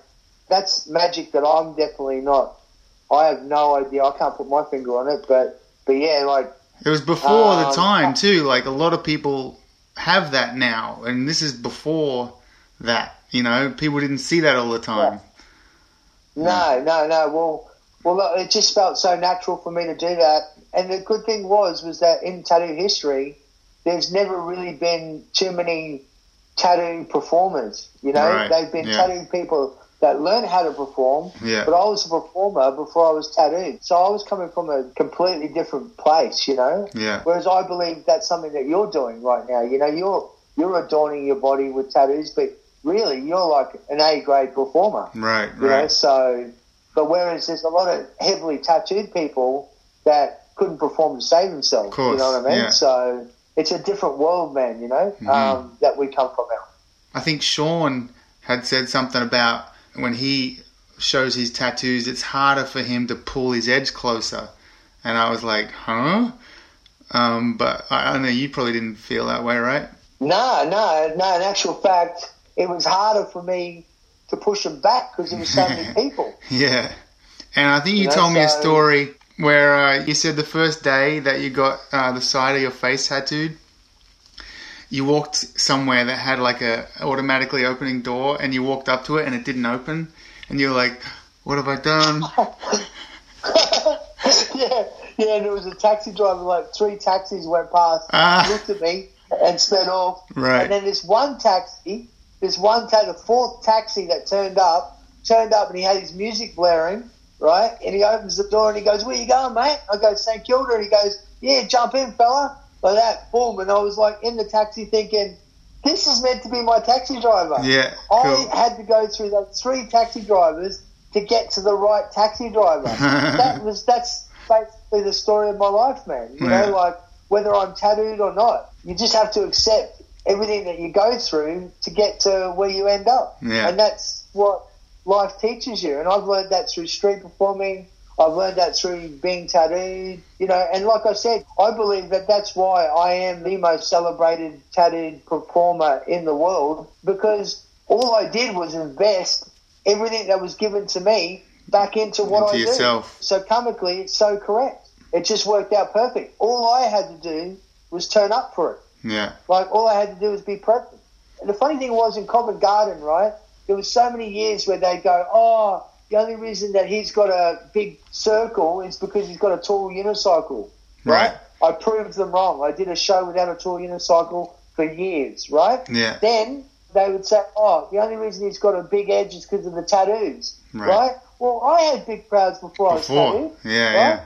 that's magic that I'm definitely not. I have no idea. I can't put my finger on it, but but yeah, like It was before the Um, time too. Like a lot of people have that now, and this is before that. You know, people didn't see that all the time. No, no, no. Well, well, it just felt so natural for me to do that. And the good thing was was that in tattoo history, there's never really been too many tattoo performers. You know, Right, they've been yeah. tattoo people that learned how to perform. Yeah. But I was a performer before I was tattooed, so I was coming from a completely different place. You know. Yeah. Whereas I believe that's something that you're doing right now. You know, you're you're adorning your body with tattoos, but really you're like an A grade performer. Right. You know, Right. so but whereas there's a lot of heavily tattooed people that couldn't perform to save themselves. Of course, you know what I mean? yeah. Mm-hmm. So it's a different world, man. You know, um, that we come from now. I think Sean had said something about when he shows his tattoos, it's harder for him to pull his edge closer. And I was like, huh? Um, but I, I know you probably didn't feel that way, right? No, no, no. In actual fact, it was harder for me to push them back because there were so many people. Yeah. And I think you, You know, told me a story where uh, you said the first day that you got uh, the side of your face tattooed, you walked somewhere that had like a automatically opening door, and you walked up to it and it didn't open, and you were like, "What have I done?" yeah, yeah. And it was a taxi driver. Like three taxis went past, Ah. looked at me, and sped off. Right. And then this one taxi, this one ta- the fourth taxi that turned up, turned up, and he had his music blaring, right? And he opens the door and he goes, "Where you going, mate?" I go, "St Kilda," and he goes, "Yeah, jump in, fella." Like that, boom. And I was like in the taxi thinking, "This is meant to be my taxi driver." Yeah, I cool. had to go through those three taxi drivers to get to the right taxi driver. that was that's basically the story of my life, man. You Yeah. know, like whether I'm tattooed or not, you just have to accept everything that you go through to get to where you end up. Yeah. And that's what life teaches you. And I've learned that through street performing. I've learned that through being tattooed, you know, and like I said, I believe that that's why I am the most celebrated tattooed performer in the world because all I did was invest everything that was given to me back into what Into I yourself. do. So comically, it's so correct. It just worked out perfect. All I had to do was turn up for it. Yeah. Like all I had to do was be present. And the funny thing was in Covent Garden, right? There was so many years where they'd go, "Oh, the only reason that he's got a big circle is because he's got a tall unicycle." Right. I proved them wrong. I did a show without a tall unicycle for years, right? Yeah. Then they would say, "Oh, the only reason he's got a big edge is because of the tattoos." Right. Right? Well, I had big crowds before, I was Before. tattooed. Yeah, right? yeah.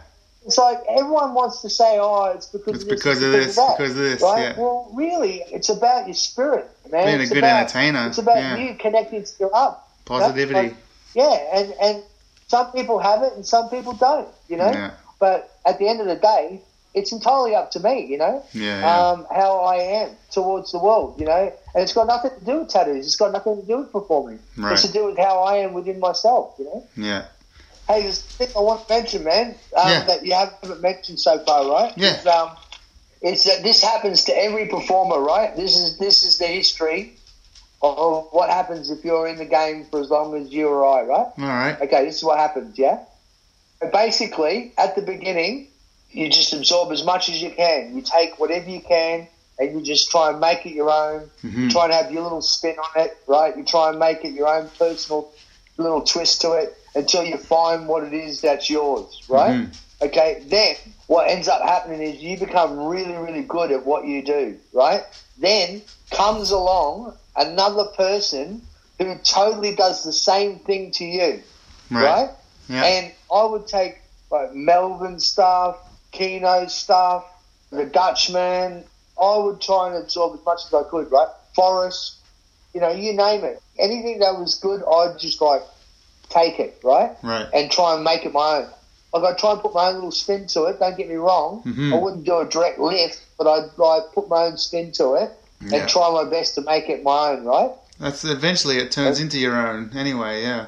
It's like everyone wants to say, "Oh, it's because It's of this, because of it's this, that," because of this, right? yeah. Well, really, it's about your spirit, man. Being a good about, entertainer, It's about yeah. you connecting to your art. Positivity. Like, yeah, and and some people have it and some people don't, you know. Yeah. But at the end of the day, it's entirely up to me, you know, Yeah, yeah. um, how I am towards the world, you know. And it's got nothing to do with tattoos. It's got nothing to do with performing. Right. It's to do with how I am within myself, you know. yeah. Hey, there's a thing I want to mention, man, um, Yeah. that you haven't mentioned so far, right? Yeah. Is, um, is that this happens to every performer, right? This is this is the history of what happens if you're in the game for as long as you or I, right? All right. Okay, this is what happens, yeah? Basically, at the beginning, you just absorb as much as you can. You take whatever you can and you just try and make it your own. Mhm. Try and have your little spin on it, right? You try and make it your own personal little twist to it until you find what it is that's yours, right? Mhm. Okay, then what ends up happening is you become really, really good at what you do, right? Then comes along another person who totally does the same thing to you, Right. right? Yeah. And I would take like Melbourne stuff, Keno stuff, the Dutchman. I would try and absorb as much as I could, right? Forrest, you know, you name it. Anything that was good, I'd just like take it, right? Right. And try and make it my own. Like I try and put my own little spin to it. Don't get me wrong. Mhm. I wouldn't do a direct lift, but I'd like put my own spin to it Yeah. and try my best to make it my own, right? That's eventually it turns into your own. Anyway, yeah.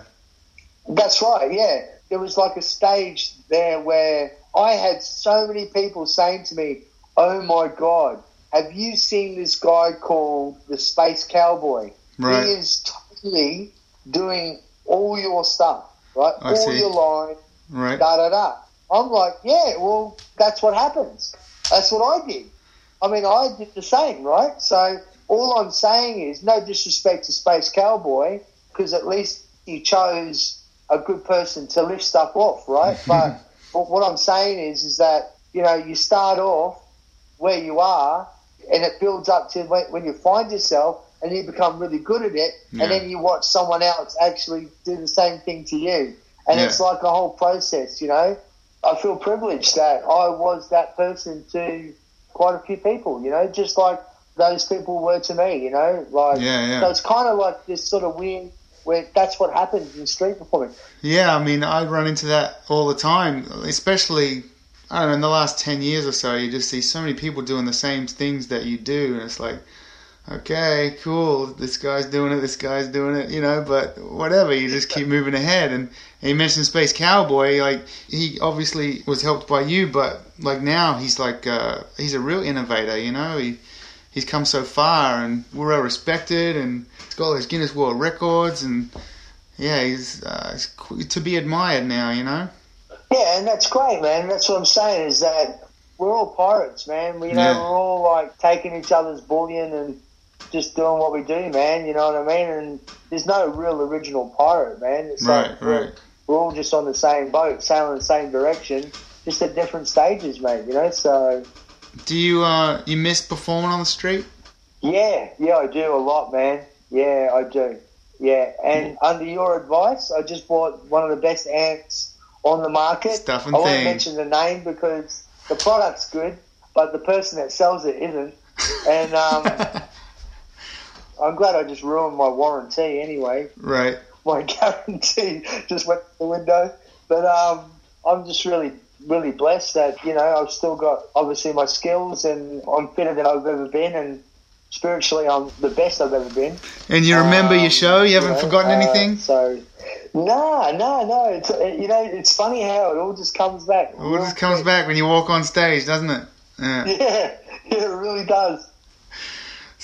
That's right, yeah. There was like a stage there where I had so many people saying to me, Oh my God, have you seen this guy called the Space Cowboy? Right. He is totally doing all your stuff, right? I all see. your line, Right. da da da. I'm like, yeah, well, that's what happens. That's what I did. I mean, I did the same, right? So all I'm saying is, no disrespect to Space Cowboy, because at least he chose a good person to lift stuff off, right? but, but what I'm saying is, is that you know, you start off where you are, and it builds up to when, when you find yourself, and you become really good at it, Yeah. and then you watch someone else actually do the same thing to you, and Yeah. it's like a whole process, you know. I feel privileged that I was that person to quite a few people, you know, just like those people were to me, you know, like Yeah, yeah. so it's kind of like this sort of weird where that's what happens in street performing. Yeah, I mean, I run into that all the time, especially, I don't know, in the last 10 years or so, you just see so many people doing the same things that you do, and it's like, okay, cool, this guy's doing it, this guy's doing it, you know, but whatever, you just keep moving ahead. And, and you mentioned Space Cowboy, like, he obviously was helped by you, but, like, now he's like, uh, he's a real innovator, you know, he, he's come so far, and we're well respected, and he's got all those Guinness World Records, and, yeah, he's, uh, he's to be admired now, you know? Yeah, and that's great, man. That's what I'm saying is that we're all pirates, man. We, you know, Yeah. we're all like taking each other's bullion and just doing what we do, man. You know what I mean? And there's no real original pirate, man. It's Right, like right. we're all just on the same boat, sailing the same direction, just at different stages, mate. You know, so Do you, uh, you miss performing on the street? yeah, yeah, I do a lot, man. Yeah, I do. Yeah, and under your advice, I just bought one of the best amps on the market. Stuff and I won't mention the name because the product's good, but the person that sells it isn't. And um, I'm glad I just ruined my warranty anyway. right. My guarantee just went the window. But um, I'm just really, really blessed that, you know, I've still got obviously my skills and I'm fitter than I've ever been and spiritually I'm the best I've ever been. And you remember Um, your show? You haven't know, forgotten uh, anything? So, no, no, no. It's, uh, you know, it's funny how it all just comes back. It all just comes back when you walk on stage, doesn't it? Yeah. Yeah, yeah, it really does.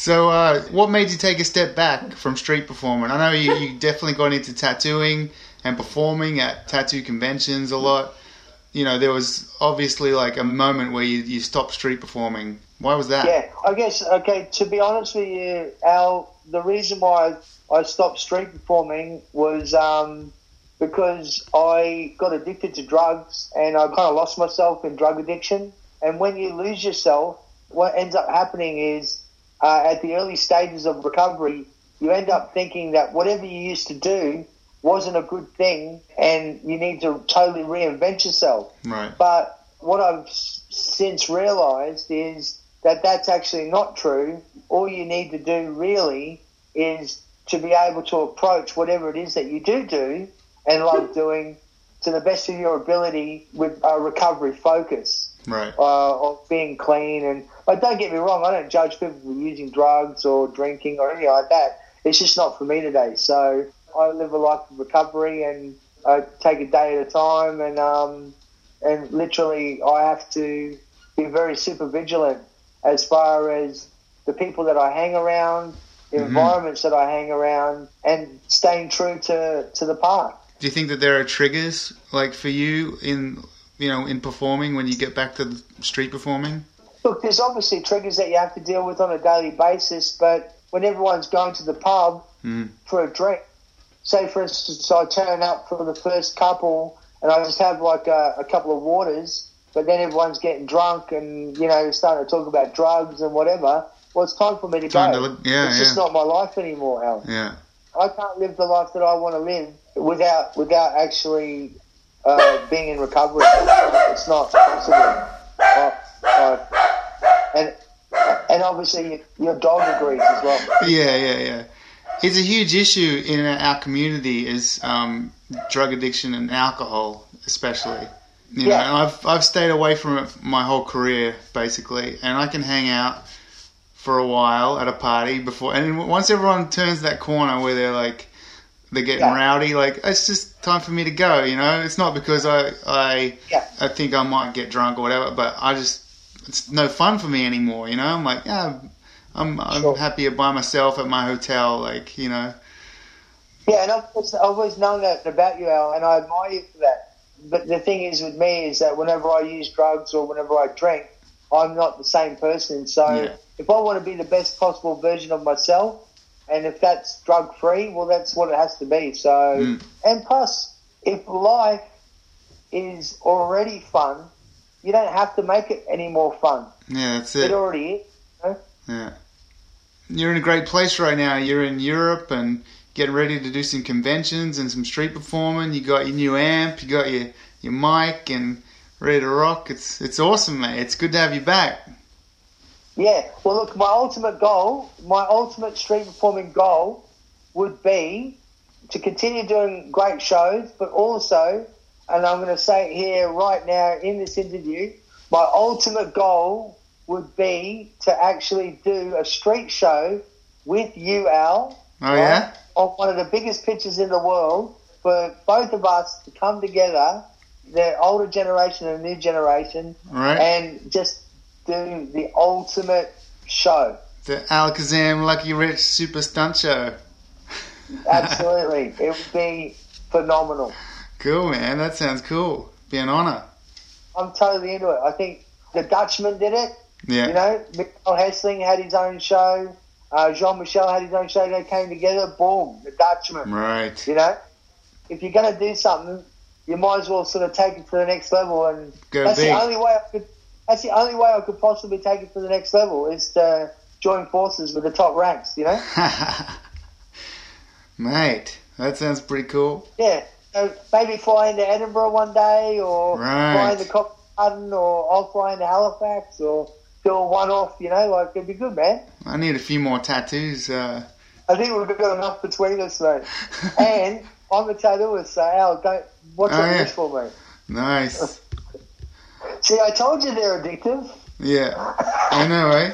So, uh, what made you take a step back from street performing? I know you, you definitely got into tattooing and performing at tattoo conventions a lot. You know, there was obviously like a moment where you, you stopped street performing. Why was that? Yeah, I guess. Okay, to be honest with you, Al, the reason why I stopped street performing was um, because I got addicted to drugs and I kind of lost myself in drug addiction. And when you lose yourself, what ends up happening is uh, at the early stages of recovery, you end up thinking that whatever you used to do wasn't a good thing and you need to totally reinvent yourself. Right. But what I've s- since realised is that that's actually not true. All you need to do really is to be able to approach whatever it is that you do do and love doing to the best of your ability with a recovery focus Right. uh, of being clean. And like, don't get me wrong, I don't judge people for using drugs or drinking or anything like that. It's just not for me today. So I live a life of recovery and I take a day at a time. And um, and literally, I have to be very super vigilant as far as the people that I hang around, the Mhm. environments that I hang around, and staying true to to the path. Do you think that there are triggers like for you in you know in performing when you get back to the street performing? Look, there's obviously triggers that you have to deal with on a daily basis, but when everyone's going to the pub Mm. for a drink, say for instance, I turn up for the first couple and I just have like a, a couple of waters, but then everyone's getting drunk and you know starting to talk about drugs and whatever. Well, it's time for me to Time go. to look- yeah, it's yeah. just not my life anymore, Al. Yeah. I can't live the life that I want to live without without actually uh, being in recovery. It's not possible. I, and and obviously your dog agrees as well. Yeah, yeah, yeah. It's a huge issue in our community is um, drug addiction and alcohol, especially. You know, Yeah. and I've I've stayed away from it my whole career basically, and I can hang out for a while at a party before, and once everyone turns that corner where they're like they're getting Yeah. rowdy, like it's just time for me to go. You know, it's not because I I Yeah. I think I might get drunk or whatever, but I just it's no fun for me anymore. You know, I'm like yeah. I'm I'm Sure. happier by myself at my hotel, like you know. Yeah, and I've always, I've always known that about you, Al, and I admire you for that. But the thing is with me is that whenever I use drugs or whenever I drink, I'm not the same person. So Yeah. if I want to be the best possible version of myself, and if that's drug free, well, that's what it has to be. So, Mm. and plus, if life is already fun, you don't have to make it any more fun. Yeah, that's It it. already is. Yeah. You're in a great place right now. You're in Europe and getting ready to do some conventions and some street performing. You got your new amp, you got your your mic, and ready to rock. It's it's awesome, mate. It's good to have you back. Yeah. Well, look, my ultimate goal, my ultimate street performing goal would be to continue doing great shows, but also, and I'm going to say it here right now in this interview, my ultimate goal would be to actually do a street show with you, Al, Oh yeah. on one of the biggest pitches in the world for both of us to come together, the older generation and the new generation, Right. and just do the ultimate show. the Alakazam Lucky Rich Super Stunt Show. Absolutely. it would be phenomenal. Cool, man. That sounds cool. Be an honor. I'm totally into it. I think the Dutchman did it. Yeah. You know, Michael Hessling had his own show. Uh, Jean Michel had his own show. They came together. Boom, the Dutchman. Right. You know, if you're going to do something, you might as well sort of take it to the next level. And Go that's big. the only way I could. That's the only way I could possibly take it to the next level is to join forces with the top ranks. You know. Mate, that sounds pretty cool. Yeah. So maybe fly into Edinburgh one day, or Right. fly into Garden, or I'll fly into Halifax, or do a one-off. You know, like it'd be good, man. I need a few more tattoos. Uh, I think we've got enough between us, mate. and I'm a tattooist, so Al, don't what's Oh, your yeah. for me? nice. See, I told you they're addictive. Yeah. I know, eh?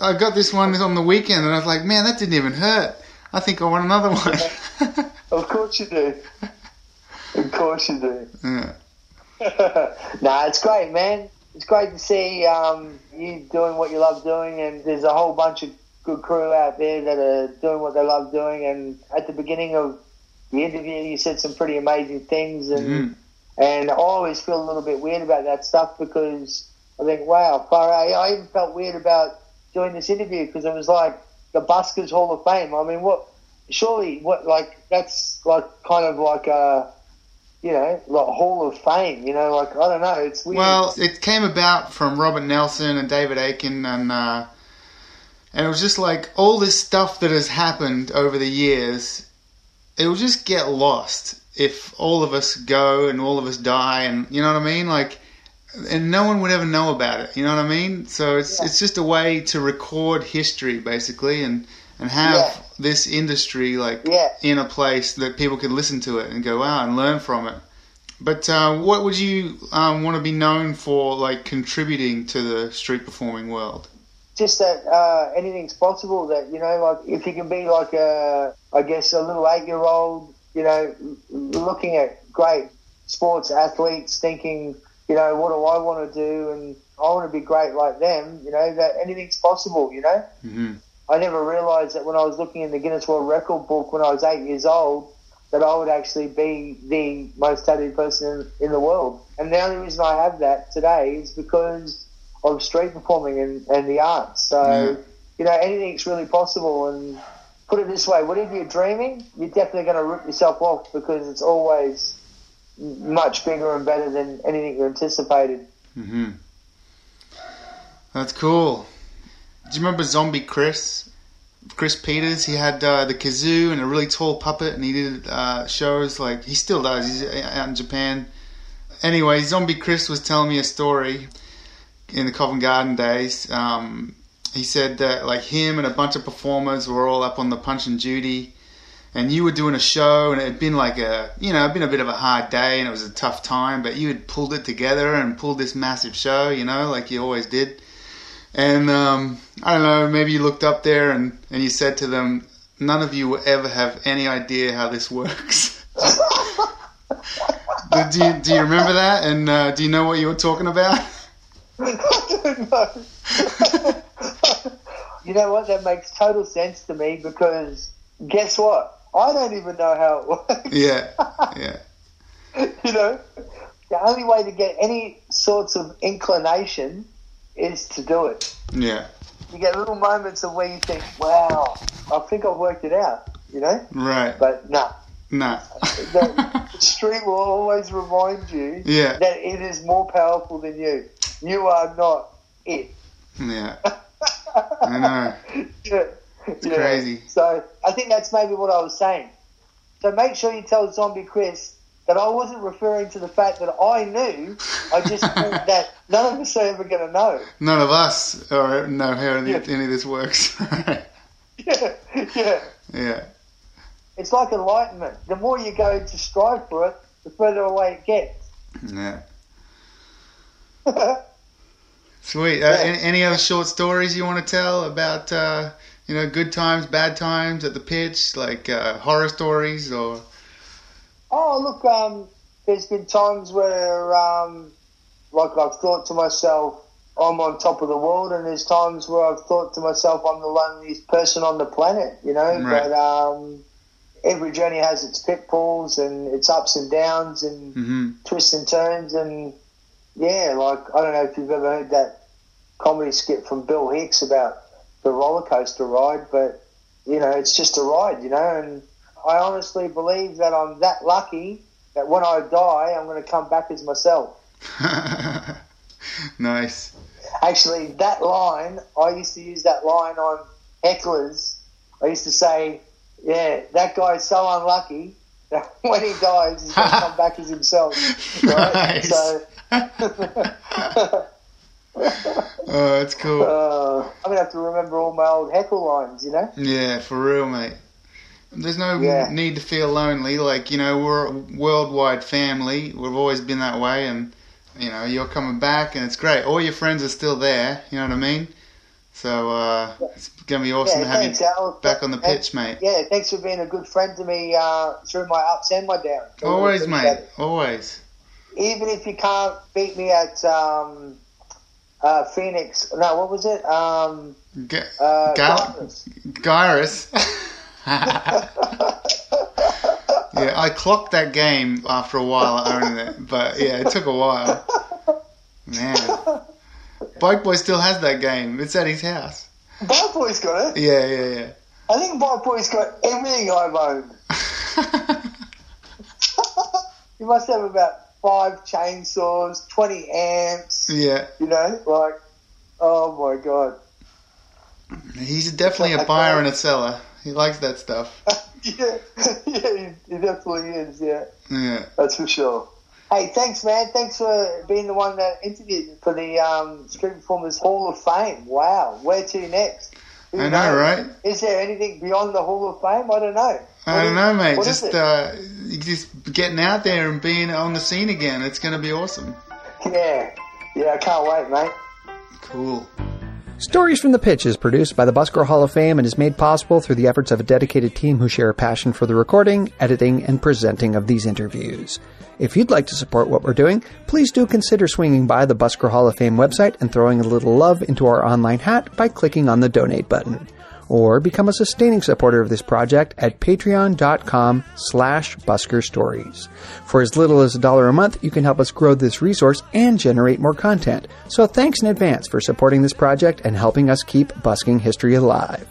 I got this one on the weekend and I was like, man, that didn't even hurt. I think I want another one. Of course you do. Of course you do. yeah. nah, it's great, man. It's great to see um, you doing what you love doing, and there's a whole bunch of good crew out there that are doing what they love doing. And at the beginning of the interview, you said some pretty amazing things, and Mhm. And I always feel a little bit weird about that stuff because I think, wow, far out. I even felt weird about doing this interview because it was like the Buskers Hall of Fame. I mean, what? Surely, what? Like that's like kind of like a you know, like Hall of Fame. You know, like I don't know. It's weird. Well, it came about from Robert Nelson and David Aiken, and uh, and it was just like all this stuff that has happened over the years. It will just get lost if all of us go and all of us die, and you know what I mean, like. And no one would ever know about it, you know what I mean? So it's Yeah. it's just a way to record history, basically, and and have Yeah. this industry like yeah. in a place that people can listen to it and go out and learn from it. But uh, what would you um, want to be known for, like contributing to the street performing world? Just that uh, anything's possible. That you know, like if you can be like a, I guess a little eight-year-old, you know, looking at great sports athletes, thinking, you know, what do I want to do, and I want to be great like them. You know, that anything's possible. You know. hmm I never realised that when I was looking in the Guinness World Record book when I was eight years old, that I would actually be the most tattooed person in, in the world. And the only reason I have that today is because of street performing and, and the arts. So, Yeah. you know, anything's really possible. And put it this way, whatever you're dreaming, you're definitely going to rip yourself off because it's always much bigger and better than anything you anticipated. hmm That's cool. Do you remember Zombie Chris? Chris Peters. He had uh, the kazoo and a really tall puppet, and he did uh, shows like he still does. He's out in Japan. Anyway, Zombie Chris was telling me a story in the Covent Garden days. Um, he said that like him and a bunch of performers were all up on the Punch and Judy, and you were doing a show, and it had been like a you know, it'd been a bit of a hard day, and it was a tough time, but you had pulled it together and pulled this massive show, you know, like you always did. And um, I don't know, maybe you looked up there and, and you said to them, none of you will ever have any idea how this works. do, you, do you remember that? And uh, do you know what you were talking about? I don't know. you know what? That makes total sense to me because guess what? I don't even know how it works. Yeah, yeah, you know, the only way to get any sorts of inclination is to do it. yeah, You get little moments of where you think, "Wow, I think I've worked it out," you know. right. But no, Nah. the street will always remind you yeah, that it is more powerful than you. You are not it. yeah. I know. Yeah. It's Yeah. crazy. So I think that's maybe what I was saying. So make sure you tell Zombie Chris that I wasn't referring to the fact that I knew. I just meant that none of us are ever going to know. None of us or know how any, Yeah. any of this works. Yeah, yeah. yeah, It's like enlightenment. The more you go to strive for it, the further away it gets. yeah. Sweet. Uh, Yeah. any, any other short stories you want to tell about, uh, you know, good times, bad times at the pitch, like uh, horror stories or? Oh, look, um, there's been times where, um, like, I've thought to myself, I'm on top of the world, and there's times where I've thought to myself, I'm the loneliest person on the planet, you know? Right. But um, every journey has its pitfalls and its ups and downs and hmm twists and turns, and yeah, like, I don't know if you've ever heard that comedy skit from Bill Hicks about the roller coaster ride, but, you know, it's just a ride, you know, and I honestly believe that I'm that lucky that when I die, I'm going to come back as myself. nice. Actually, that line, I used to use that line on hecklers. I used to say, yeah, that guy's so unlucky that when he dies, he's going to come back as himself. Right? Nice. So, Oh, that's cool. uh, I'm going to have to remember all my old heckle lines, you know? Yeah, for real, mate. There's no Yeah. need to feel lonely. Like, you know, we're a worldwide family. We've always been that way. And, you know, you're coming back and it's great. All your friends are still there. You know what I mean? So, uh, it's going to be awesome yeah, to have thanks, you Al. back on the pitch, mate. Yeah, thanks for being a good friend to me uh, through my ups and my downs. Really Always, mate. Always. Even if you can't beat me at um, uh, Phoenix, no, what was it? Um, G- uh, Gal- Gyruss. yeah, I clocked that game after a while of owning it, but yeah, it took a while. Man, Bike Boy still has that game. It's at his house. Bike Boy's got it. Yeah, yeah, yeah. I think Bike Boy's got everything I've owned. He must have about five chainsaws, 20 amps, yeah, you know, like, oh my god. he's definitely a buyer and a seller. He likes that stuff. yeah, yeah, he, he definitely is, yeah. Yeah, That's for sure. Hey, thanks, man. Thanks for being the one that interviewed for the um, Street Performers Hall of Fame. Wow. Where to next? Who I know, knows? right? Is there anything beyond the Hall of Fame? I don't know. I don't know, mate. what is Just uh, just getting out there and being on the scene again. It's going to be awesome. Yeah. Yeah, I can't wait, mate. Cool. Stories from the Pitch is produced by the Busker Hall of Fame and is made possible through the efforts of a dedicated team who share a passion for the recording, editing, and presenting of these interviews. If you'd like to support what we're doing, please do consider swinging by the Busker Hall of Fame website and throwing a little love into our online hat by clicking on the donate button. Or become a sustaining supporter of this project at patreon.com slash buskerstories. For as little as a dollar a month, you can help us grow this resource and generate more content. So thanks in advance for supporting this project and helping us keep busking history alive.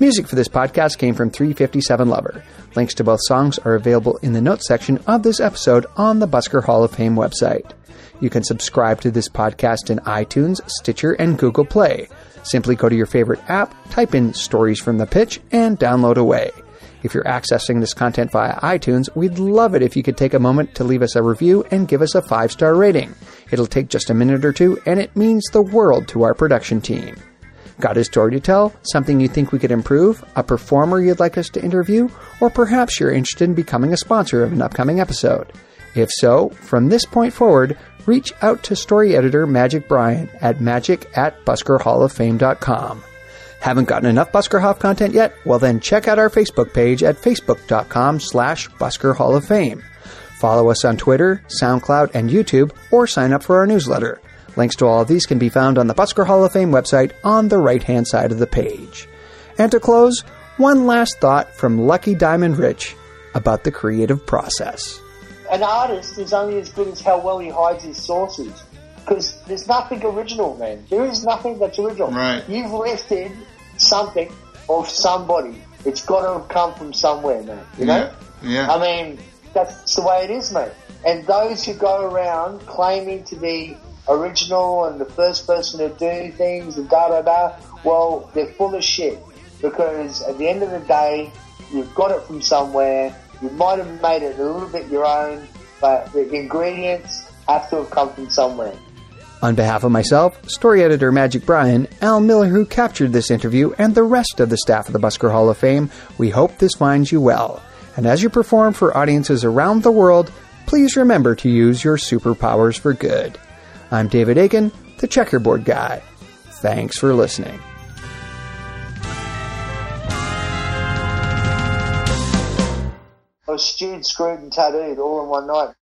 Music for this podcast came from 357 Lover. Links to both songs are available in the notes section of this episode on the Busker Hall of Fame website. You can subscribe to this podcast in iTunes, Stitcher, and Google Play. Simply go to your favorite app, type in Stories from the Pitch, and download away. If you're accessing this content via iTunes, we'd love it if you could take a moment to leave us a review and give us a five star rating. It'll take just a minute or two, and it means the world to our production team. Got a story to tell? Something you think we could improve? A performer you'd like us to interview? Or perhaps you're interested in becoming a sponsor of an upcoming episode? If so, from this point forward, reach out to story editor Magic Brian at magic at buskerhalloffame.com. Haven't gotten enough Busker Buskerhoff content yet? Well then check out our Facebook page at facebook.com slash Busker Hall of Fame. Follow us on Twitter, SoundCloud, and YouTube, or sign up for our newsletter. Links to all of these can be found on the Busker Hall of Fame website on the right hand side of the page. And to close, one last thought from Lucky Diamond Rich about the creative process. An artist is only as good as how well he hides his sources. Because there's nothing original, man. There is nothing that's original. Right. You've lifted something of somebody. It's got to come from somewhere, man. You know? Yeah. Yeah. I mean, that's the way it is, mate. And those who go around claiming to be original and the first person to do things and da da da, well, they're full of shit. Because at the end of the day, you've got it from somewhere. You might have made it a little bit your own, but the ingredients have to have come from somewhere. On behalf of myself, story editor Magic Brian, Al Millar, who captured this interview, and the rest of the staff of the Busker Hall of Fame, we hope this finds you well. And as you perform for audiences around the world, please remember to use your superpowers for good. I'm David Aiken, the checkerboard guy. Thanks for listening. I was stewed, screwed, and tattooed all in one night.